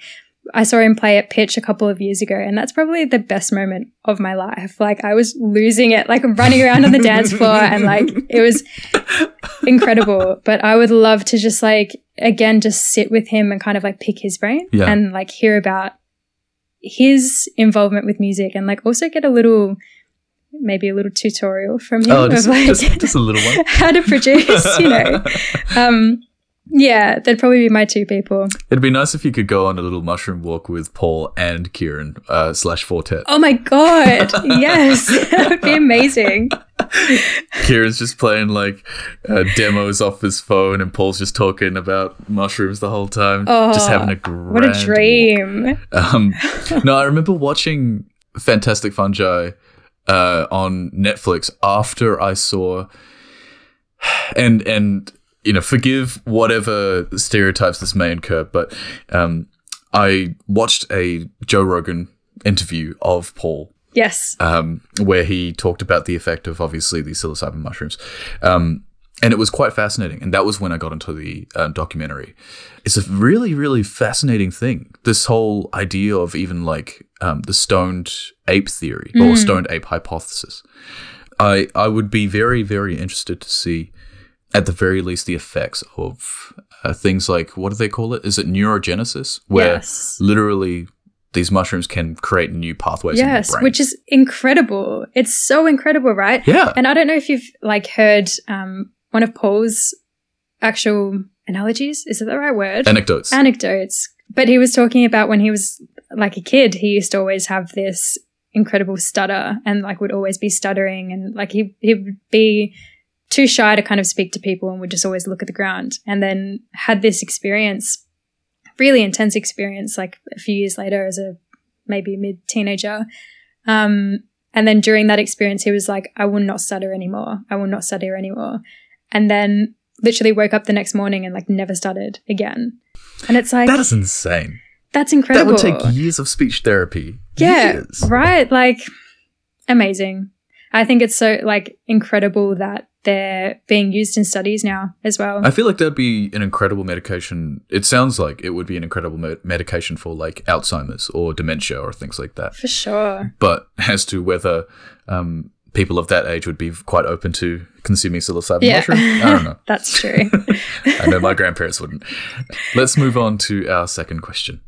I saw him play at Pitch a couple of years ago, and that's probably the best moment of my life. Like, I was losing it, like running around on the dance floor, and like, it was incredible. But I would love to just like, again, just sit with him and kind of like pick his brain Yeah. and like hear about his involvement with music and like also get a little, maybe a little tutorial from him Oh, of just, like just, just a little one. how to produce, you know. Um, yeah, that'd probably be my two people. It'd be nice if you could go on a little mushroom walk with Paul and Kieran uh, slash Four Tet. Oh my god, yes, that would be amazing. Kieran's just playing like uh, demos off his phone, and Paul's just talking about mushrooms the whole time, Oh, just having a grand What a dream! Um, no, I remember watching Fantastic Fungi uh, on Netflix after I saw, and and you know, forgive whatever stereotypes this may incur, but um, I watched a Joe Rogan interview of Paul Yes, um, where he talked about the effect of obviously these psilocybin mushrooms. Um, and it was quite fascinating. And that was when I got into the uh, documentary. It's a really, really fascinating thing. This whole idea of even like um, the stoned ape theory or stoned ape hypothesis. I, I would be very, very interested to see, at the very least, the effects of uh, things like what do they call it? Is it neurogenesis? Where yes, literally these mushrooms can create new pathways yes, which is incredible. It's so incredible, right? yeah. And I don't know if you've like heard um, one of Paul's actual analogies. Is it the right word? Anecdotes. anecdotes. But he was talking about when he was like a kid, he used to always have this incredible stutter and like would always be stuttering and like he he would be too shy to kind of speak to people and would just always look at the ground. And then had this experience, really intense experience, like a few years later as a maybe mid teenager. Um, and then during that experience, he was like, I will not stutter anymore. I will not stutter anymore. And then literally woke up the next morning and like never stuttered again. And it's like, that is insane. that's incredible. That would take years of speech therapy. yeah, Years. right. Like, amazing. I think it's so like incredible that they're being used in studies now as well. I feel like that'd be an incredible medication. It sounds like it would be an incredible me- medication for like Alzheimer's or dementia or things like that. For sure. But as to whether um, people of that age would be quite open to consuming psilocybin Yeah. mushroom. I don't know. That's true. I know my grandparents wouldn't. Let's move on to our second question.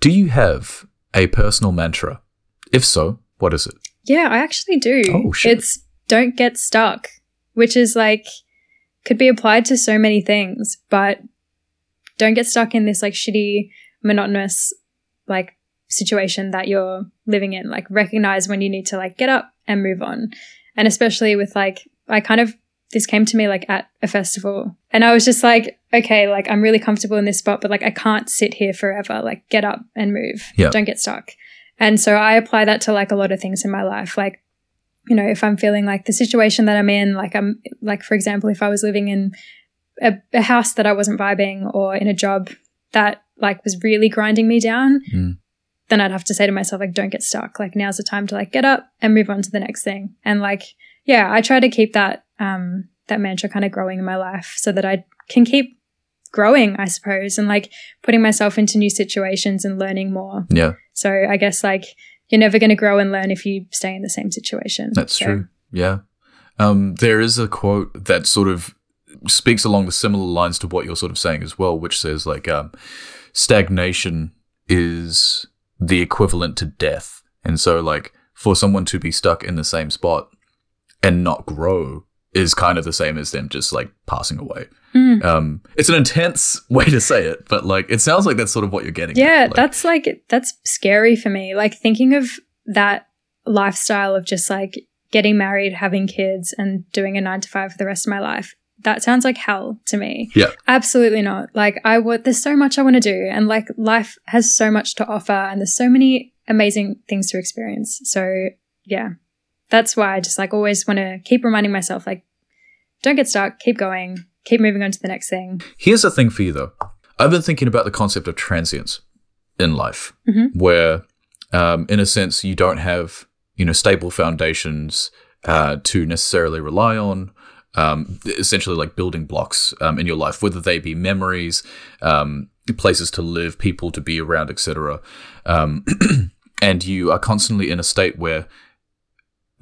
Do you have a personal mantra? If so, what is it? yeah, I actually do. Oh, shit. It's don't get stuck, which is like could be applied to so many things, but don't get stuck in this like shitty, monotonous like situation that you're living in. Like recognize when you need to like get up and move on. And especially with like I kind of this came to me like at a festival and I was just like, okay, like I'm really comfortable in this spot, but like I can't sit here forever. Like get up and move. Yeah. Don't get stuck. And so I apply that to like a lot of things in my life. Like, you know, if I'm feeling like the situation that I'm in, like I'm like, for example, if I was living in a, a house that I wasn't vibing or in a job that like was really grinding me down, Mm. then I'd have to say to myself, like, don't get stuck. Like now's the time to like get up and move on to the next thing. And like, yeah, I try to keep that um that mantra kind of growing in my life so that I can keep growing, I suppose, and like putting myself into new situations and learning more. Yeah, So I guess like you're never going to grow and learn if you stay in the same situation. that's So, true. Yeah. Um, there is a quote that sort of speaks along the similar lines to what you're sort of saying as well, which says like um, stagnation is the equivalent to death. And so like for someone to be stuck in the same spot and not grow is kind of the same as them just like passing away. Mm. Um, it's an intense way to say it, but like it sounds like that's sort of what you're getting. at. Yeah, Like, that's like that's scary for me. Like thinking of that lifestyle of just like getting married, having kids, and doing a nine to five for the rest of my life. That sounds like hell to me. Yeah. Absolutely not. Like I would there's so much I want to do and like life has so much to offer and there's so many amazing things to experience. So yeah. That's why I just like always want to keep reminding myself like don't get stuck, keep going, keep moving on to the next thing. Here's the thing for you though. I've been thinking about the concept of transience in life, Mhm. where, um, in a sense, you don't have you know stable foundations uh, to necessarily rely on. Um, essentially, like building blocks um, in your life, whether they be memories, um, places to live, people to be around, etc. Um, and you are constantly in a state where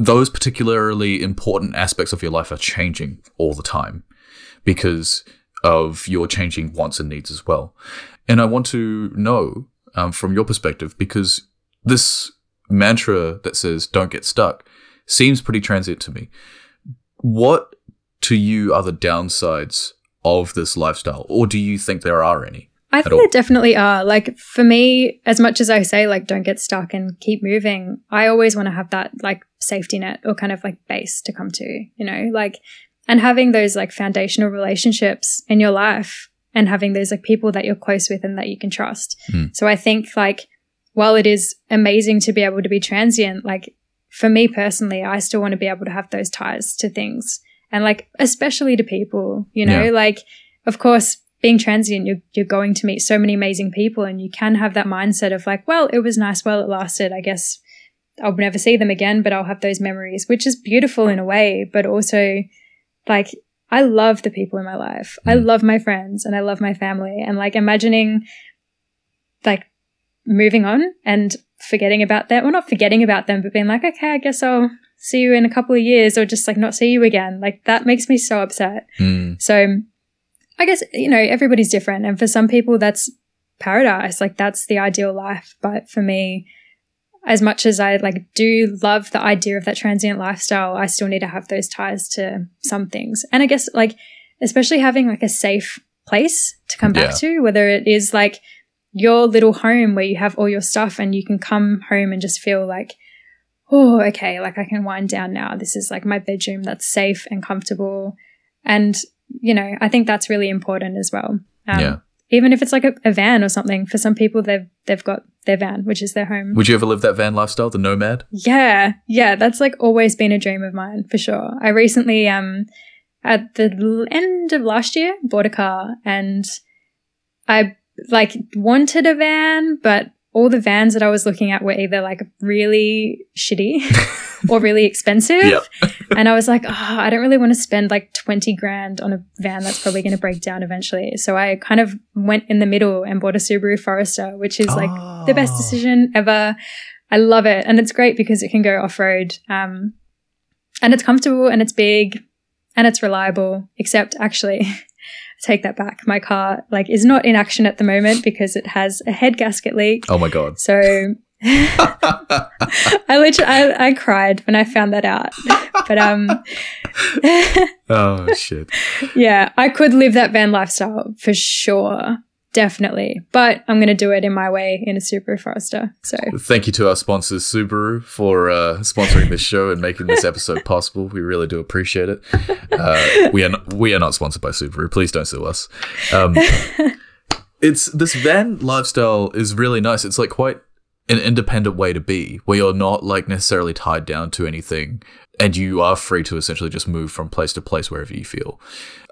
those particularly important aspects of your life are changing all the time because of your changing wants and needs as well. And I want to know um, from your perspective because this mantra that says "don't get stuck" seems pretty transient to me. What to you are the downsides of this lifestyle, or do you think there are any? I think there definitely are. Like for me, as much as I say like don't get stuck and keep moving, I always want to have that like safety net or kind of like base to come to, you know, like and having those like foundational relationships in your life and having those like people that you're close with and that you can trust. Hmm. So I think like while it is amazing to be able to be transient, like for me personally, I still want to be able to have those ties to things and like especially to people, you know, Yeah. like of course being transient, you're, you're going to meet so many amazing people and you can have that mindset of like, well, it was nice while it lasted. I guess I'll never see them again, but I'll have those memories, which is beautiful in a way, but also like I love the people in my life. I Mm. love my friends and I love my family and like imagining like moving on and forgetting about them, well, not forgetting about them, but being like, okay, I guess I'll see you in a couple of years or just like not see you again. Like that makes me so upset. Hmm. So I guess, you know, everybody's different. And for some people, that's paradise. Like that's the ideal life. But for me, as much as I like do love the idea of that transient lifestyle, I still need to have those ties to some things. And I guess like, especially having like a safe place to come back Yeah. to, whether it is like your little home where you have all your stuff and you can come home and just feel like, oh, okay, like I can wind down now. This is like my bedroom that's safe and comfortable. And, you know, I think that's really important as well. Um, yeah. Even if it's like a, a van or something, for some people they've they've got their van, which is their home. Would you ever live that van lifestyle, the nomad? Yeah, yeah, that's like always been a dream of mine for sure. I recently, um, at the end of last year, bought a car and I like wanted a van, but all the vans that I was looking at were either like really shitty or really expensive. Yep. and I was like, oh, I don't really want to spend like 20 grand on a van that's probably going to break down eventually. So I kind of went in the middle and bought a Subaru Forester, which is like the best Oh. decision ever. I love it. And it's great because it can go off road. Um, and it's comfortable and it's big and it's reliable. Except actually, take that back. My car like is not in action at the moment because it has a head gasket leak. Oh my god. So I literally I, I cried when I found that out. But um oh shit. yeah, I could live that van lifestyle for sure. Definitely. But I'm going to do it in my way in a Subaru Forester. So Thank you to our sponsors, Subaru, for uh, sponsoring this show and making this episode possible. We really do appreciate it. Uh, we are not, we are not sponsored by Subaru. Please don't sue us. Um, it's this van lifestyle is really nice. It's like quite an independent way to be, where you're not like necessarily tied down to anything, and you are free to essentially just move from place to place wherever you feel.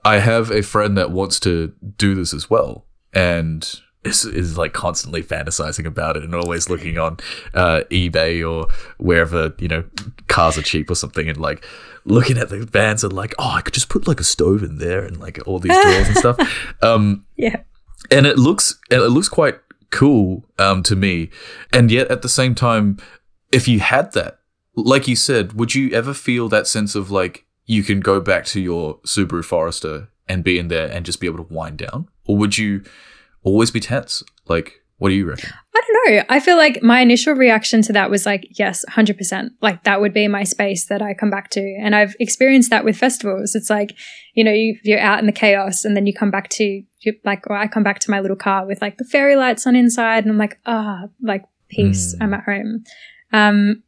I have a friend that wants to do this as well, and is, is like constantly fantasizing about it and always looking on uh, eBay or wherever you know cars are cheap or something and like looking at the vans and like oh I could just put like a stove in there and like all these drawers and stuff. Um, yeah. and it looks it looks quite cool um, to me and yet at the same time if you had that like you said would you ever feel that sense of like you can go back to your subaru forester and be in there and just be able to wind down or would you always be tense like what do you reckon I don't know. I feel like my initial reaction to that was like, yes, 100%. Like that would be my space that I come back to. And I've experienced that with festivals. It's like, you know, you, you're out in the chaos and then you come back to, you, like, or I come back to my little car with like the fairy lights on inside and I'm like, ah, like peace. Mm. I'm at home. Um,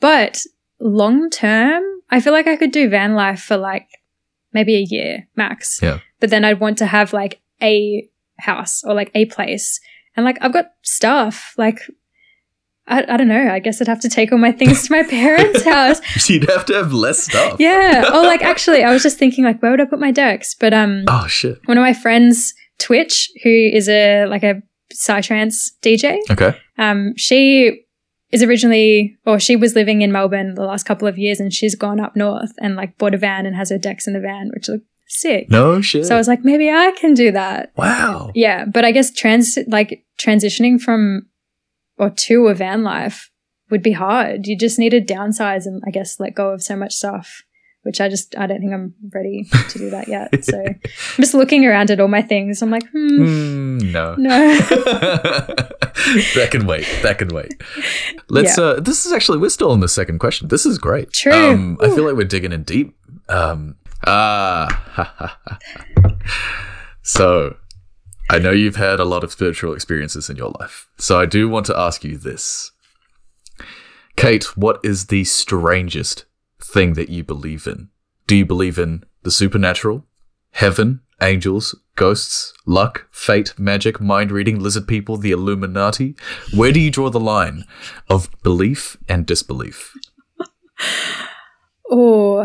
but long term, I feel like I could do van life for like maybe a year max. Yeah. But then I'd want to have like a house or like a place. And like I've got stuff. Like I, I don't know. I guess I'd have to take all my things to my parents' house. you'd have to have less stuff Yeah. Oh, like actually, I was just thinking like, where would I put my decks? But um, oh shit one of my friends, Twitch, who is a like a psytrance DJ, okay um, she is originally, or she was living in Melbourne the last couple of years, and she's gone up north and like bought a van and has her decks in the van, which look sick. no shit So I was like, maybe I can do that. wow Yeah, but I guess trans like transitioning from or to a van life would be hard. You just need to downsize and I guess let go of so much stuff, which I just I don't think I'm ready to do that yet. So I'm just looking around at all my things. I'm like, hmm, Mm, no no. that can wait. That can wait. Let's. Yeah. uh This is actually we're still on the second question. This is great. True. Um, I feel like we're digging in deep. Um. Ah. so, I know you've had a lot of spiritual experiences in your life. So I do want to ask you this, Kait. What is the strangest thing that you believe in? Do you believe in the supernatural, heaven, angels, ghosts, luck, fate, magic, mind reading, lizard people, the Illuminati? Where do you draw the line of belief and disbelief? Oh,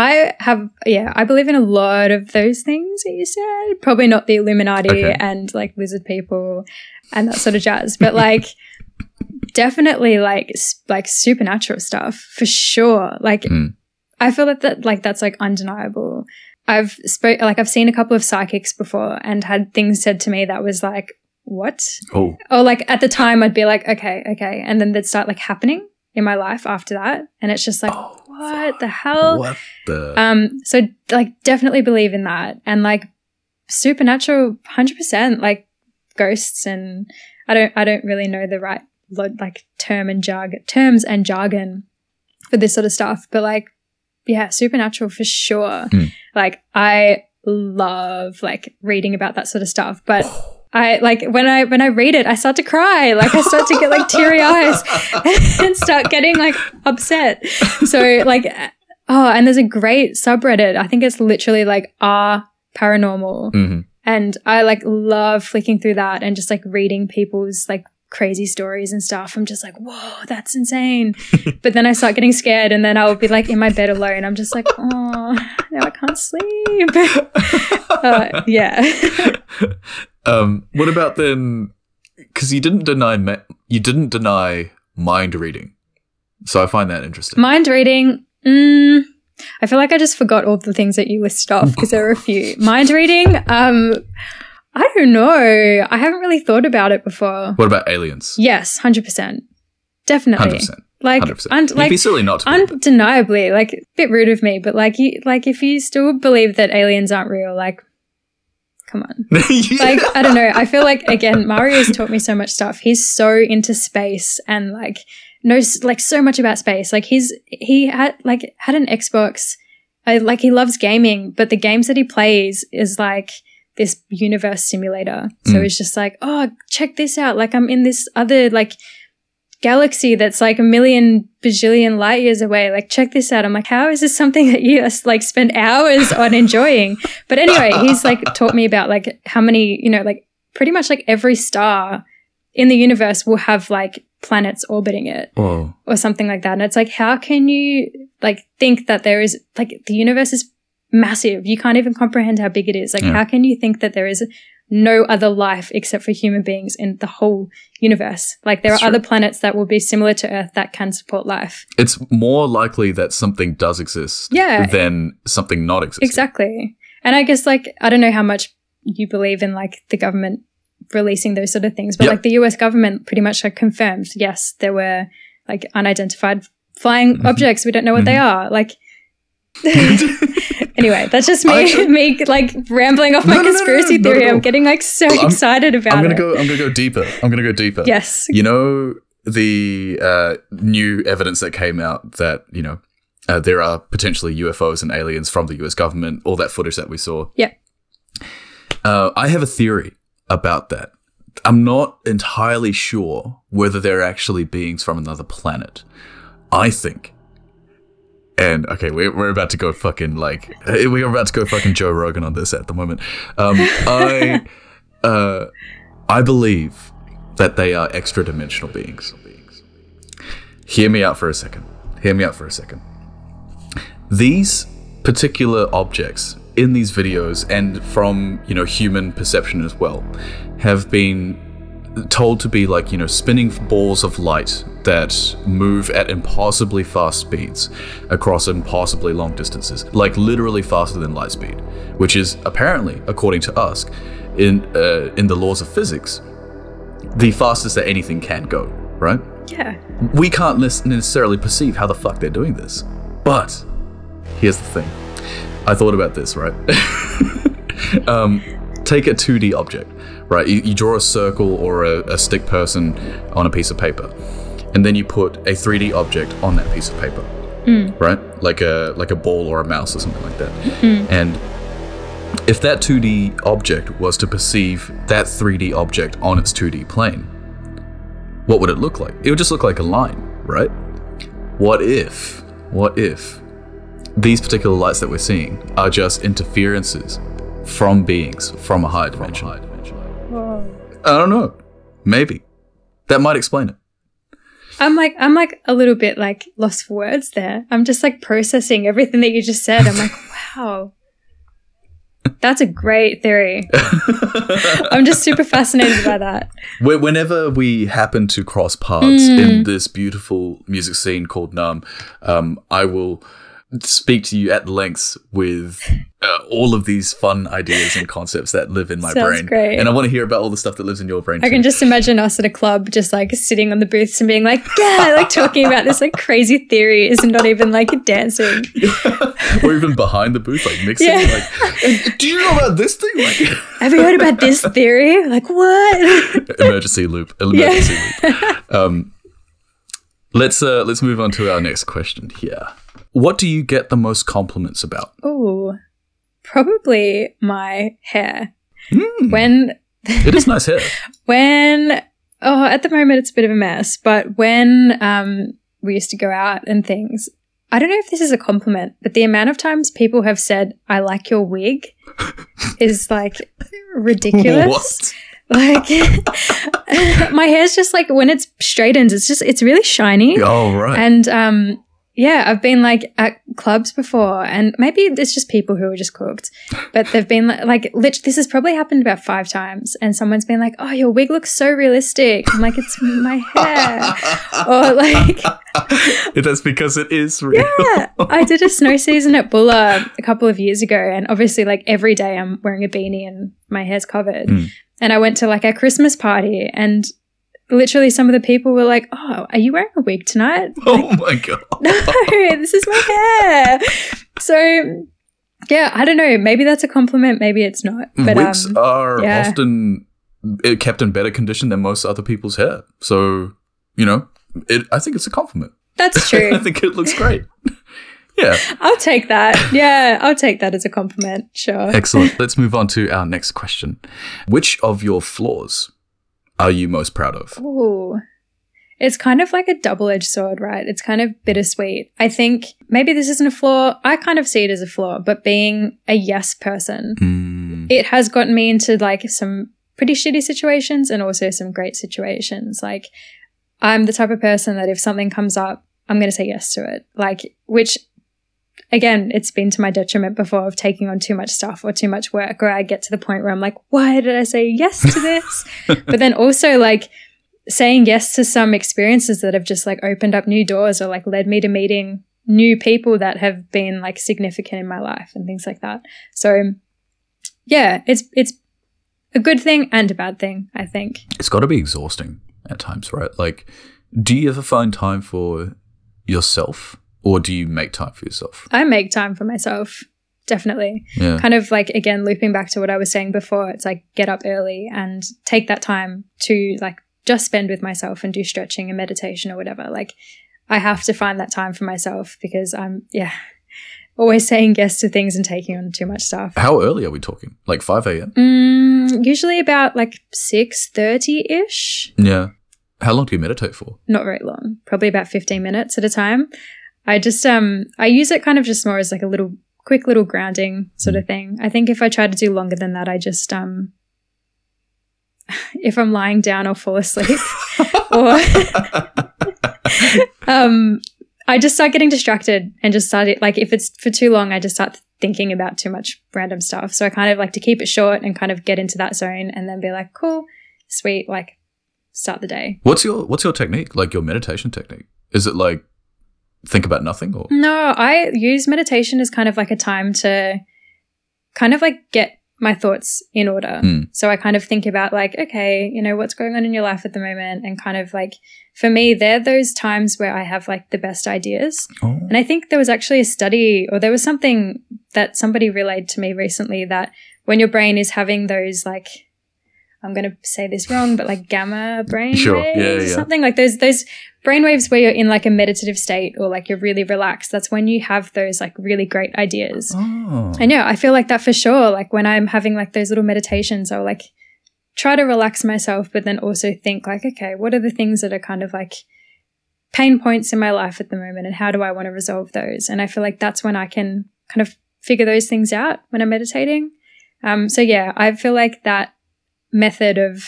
I have, yeah, I believe in a lot of those things that you said. Probably not the Illuminati Okay. and like lizard people and that sort of jazz, but like definitely like like supernatural stuff for sure. Like Mm. I feel that that like that's like undeniable. I've spoke like I've seen a couple of psychics before and had things said to me that was like what Oh, or like at the time I'd be like, okay, okay. And then they'd start like happening in my life after that. And it's just like, Oh, what the hell? what the? Um, so like definitely believe in that. And like supernatural, hundred percent, like ghosts and I don't I don't really know the right like term and jargon terms and jargon for this sort of stuff. But like, yeah, supernatural for sure. Mm. Like I love like reading about that sort of stuff. But I like when I when I read it, I start to cry. Like I start to get like teary eyes and start getting like upset. So like oh, and there's a great subreddit. I think it's literally like R paranormal. Mhm. And I like love flicking through that and just like reading people's like crazy stories and stuff. I'm just like, whoa, that's insane. but then I start getting scared and then I'll be like in my bed alone. I'm just like, oh, now I can't sleep. uh, yeah. Um, what about then? Because you didn't deny ma- you didn't deny mind reading, so I find that interesting. Mind reading. Mm, I feel like I just forgot all the things that you listed off because there were a few. Mind reading. Um, I don't know. I haven't really thought about it before. what about aliens? Yes, hundred percent, definitely. 100%. Like, 100%. un- It'd like be silly not to. undeniably, like a bit rude of me, but like you, like if you still believe that aliens aren't real, like, come on. Yeah. Like I don't know. I feel like again, Mario's taught me so much stuff. He's so into space and like knows like so much about space. Like he's he had like had an Xbox. I, like he loves gaming, but the games that he plays is like this universe simulator. So Mm. he's just like, oh, check this out. Like I'm in this other like galaxy that's like a million bajillion light years away. Like check this out. I'm like, how is this something that you just like spend hours on enjoying? But anyway, he's like taught me about like how many, you know, like pretty much like every star in the universe will have like planets orbiting it Whoa. or something like that. And it's like, how can you like think that there is like the universe is massive? You can't even comprehend how big it is. Like, Yeah. how can you think that there is no other life except for human beings in the whole universe? Like, there That's are true. other planets that will be similar to Earth that can support life. It's more likely that something does exist Yeah. than something not existing. Exactly. And I guess like I don't know how much you believe in like the government releasing those sort of things, but Yep. like the US government pretty much like confirmed, yes, there were like unidentified flying Mhm. objects. We don't know what they are. Like anyway, that's just me actually- me like rambling off my No, no, no, no, conspiracy no, at theory. I'm getting like so Well, I'm- excited about I'm gonna it. go. I'm gonna go deeper. I'm gonna go deeper. yes. You know the uh, new evidence that came out that you know uh, there are potentially UFOs and aliens from the U.S. government. All that footage that we saw. Yeah. Uh, I have a theory about that. I'm not entirely sure whether they're actually beings from another planet. I think. And okay, we're, we're about to go fucking like we're about to go fucking Joe Rogan on this at the moment. Um, I uh, I believe that they are extra dimensional beings. Hear me out for a second. Hear me out for a second. These particular objects in these videos and from, you know, human perception as well have been told to be like, you know, spinning balls of light that move at impossibly fast speeds across impossibly long distances, like literally faster than light speed, which is apparently, according to us, in uh, in the laws of physics, the fastest that anything can go, right? Yeah. We can't necessarily perceive how the fuck they're doing this. But here's the thing. I thought about this, right? um, take a 2D object, right? You, you draw a circle or a, a stick person on a piece of paper, and then you put a 3D object on that piece of paper, hmm. right? Like a like a ball or a mouse or something like that. Mm-hmm. And if that 2D object was to perceive that 3D object on its 2D plane, what would it look like? It would just look like a line, right? What if, what if these particular lights that we're seeing are just interferences from beings from a higher dimension? I don't know. Maybe. That might explain it. I'm like I'm like a little bit like lost for words there. I'm just like processing everything that you just said. I'm like, wow. That's a great theory. I'm just super fascinated by that. Whenever we happen to cross paths Mm. in this beautiful music scene called Naarm, um, I will speak to you at length with uh, all of these fun ideas and concepts that live in my Sounds brain. great. And I want to hear about all the stuff that lives in your brain. I too. can just imagine us at a club just like sitting on the booths and being like, yeah, like talking about this like crazy theories and not even like dancing. or even behind the booth, like mixing. Yeah. Like, do you know about this thing? Like, Have you heard about this theory? Like what? emergency loop. Emergency loop. Um, let's uh, let's move on to our next question here. What do you get the most compliments about? Oh, probably my hair. Hmm, When it is nice hair. when oh at the moment it's a bit of a mess but when um we used to go out and things i don't know if this is a compliment but the amount of times people have said i like your wig is like ridiculous like my hair's just like when it's straightened it's just it's really shiny Oh right. and um yeah, I've been like at clubs before, and maybe it's just people who are just cooked, but they've been like, like lit- this has probably happened about five times, and someone's been like, "Oh, your wig looks so realistic." I'm like, "It's my hair," or like, That's because it is real. yeah, I did a snow season at Buller a couple of years ago, and obviously, like every day, I'm wearing a beanie and my hair's covered. Mm. And I went to like a Christmas party, and literally some of the people were like, "Oh, are you wearing a wig tonight?" Oh my god. no, this is my hair. So, yeah, I don't know. Maybe that's a compliment. Maybe it's not. But Wigs um, are yeah. often uh, kept in better condition than most other people's hair. So, you know, it, I think it's a compliment. that's true. I think it looks great. yeah, I'll take that. Yeah, I'll take that as a compliment. Sure. excellent. Let's move on to our next question. Which of your flaws are you most proud of? Ooh. It's kind of like a double edged sword, right? It's kind of bittersweet. I think maybe this isn't a flaw. I kind of see it as a flaw, but being a yes person, Mm, it has gotten me into like some pretty shitty situations and also some great situations. Like, I'm the type of person that if something comes up, I'm going to say yes to it. Like, which again, it's been to my detriment before of taking on too much stuff or too much work, or I get to the point where I'm like, why did I say yes to this? but then also like saying yes to some experiences that have just like opened up new doors or like led me to meeting new people that have been like significant in my life and things like that. So yeah, it's it's a good thing and a bad thing, I think. it's got to be exhausting at times, right? Like, do you ever find time for yourself, or do you make time for yourself? I make time for myself, definitely. Yeah. Kind of like again looping back to what I was saying before, it's like get up early and take that time to like just spend with myself and do stretching and meditation or whatever. Like I have to find that time for myself because I'm yeah, always saying yes to things and taking on too much stuff. How early are we talking? Like 5 a.m.? Mm, usually about like 6:30ish. Yeah. How long do you meditate for? not very long, probably about 15 minutes at a time. I just um I use it kind of just more as like a little quick little grounding sort of thing. I think if I try to do longer than that, I just um if I'm lying down or fall asleep or um I just start getting distracted and just start it like if it's for too long, I just start thinking about too much random stuff. So I kind of like to keep it short and kind of get into that zone and then be like, cool, sweet, like start the day. What's your What's your technique? Like your meditation technique? Is it like think about nothing or? No, I use meditation as kind of like a time to kind of like get my thoughts in order. Mm. So I kind of think about like, okay, you know, what's going on in your life at the moment and kind of like for me, they're those times where I have like the best ideas. Oh. And I think there was actually a study or there was something that somebody relayed to me recently that when your brain is having those like I'm going to say this wrong, but like gamma brain Sure. waves Yeah, or yeah. something like those those brain waves where you're in like a meditative state or like you're really relaxed. That's when you have those like really great ideas. Oh. I know. I feel like that for sure. Like when I'm having like those little meditations, I'll like try to relax myself, but then also think like, okay, what are the things that are kind of like pain points in my life at the moment and how do I want to resolve those? And I feel like that's when I can kind of figure those things out when I'm meditating. Um, so yeah, I feel like that method of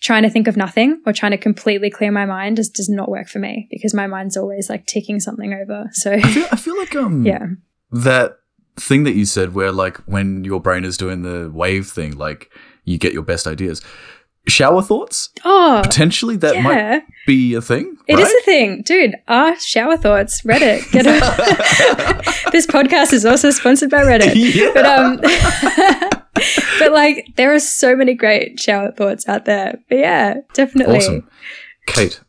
trying to think of nothing or trying to completely clear my mind just does not work for me because my mind's always like ticking something over. So I feel, I feel like um yeah. that thing that you said where like when your brain is doing the wave thing, like you get your best ideas. Shower thoughts? Oh, Potentially that might be a thing. It is right? a thing, dude. Ah, shower thoughts. Reddit. Get it. this podcast is also sponsored by Reddit. Yeah. But um, but like there are so many great shower thoughts out there. But yeah, definitely. Awesome. Kait,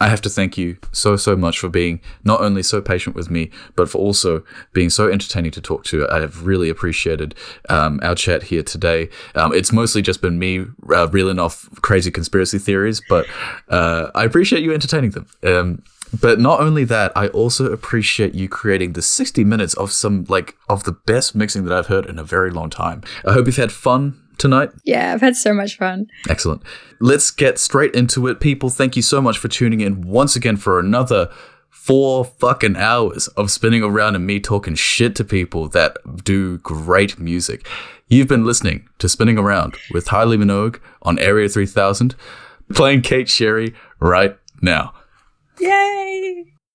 I have to thank you so, so much for being not only so patient with me, but for also being so entertaining to talk to. I have really appreciated um, our chat here today. Um, it's mostly just been me uh, reeling off crazy conspiracy theories, but uh, I appreciate you entertaining them. Um, but not only that, I also appreciate you creating the 60 minutes of some, like, of the best mixing that I've heard in a very long time. I hope you've had fun tonight. Yeah, I've had so much fun. Excellent. Let's get straight into it. People, thank you so much for tuning in once again for another four fucking hours of spinning around and me talking shit to people that do great music. You've been listening to Spinning Around with Highly Minogue on Area 3000, playing Kait Xri right now. Yay!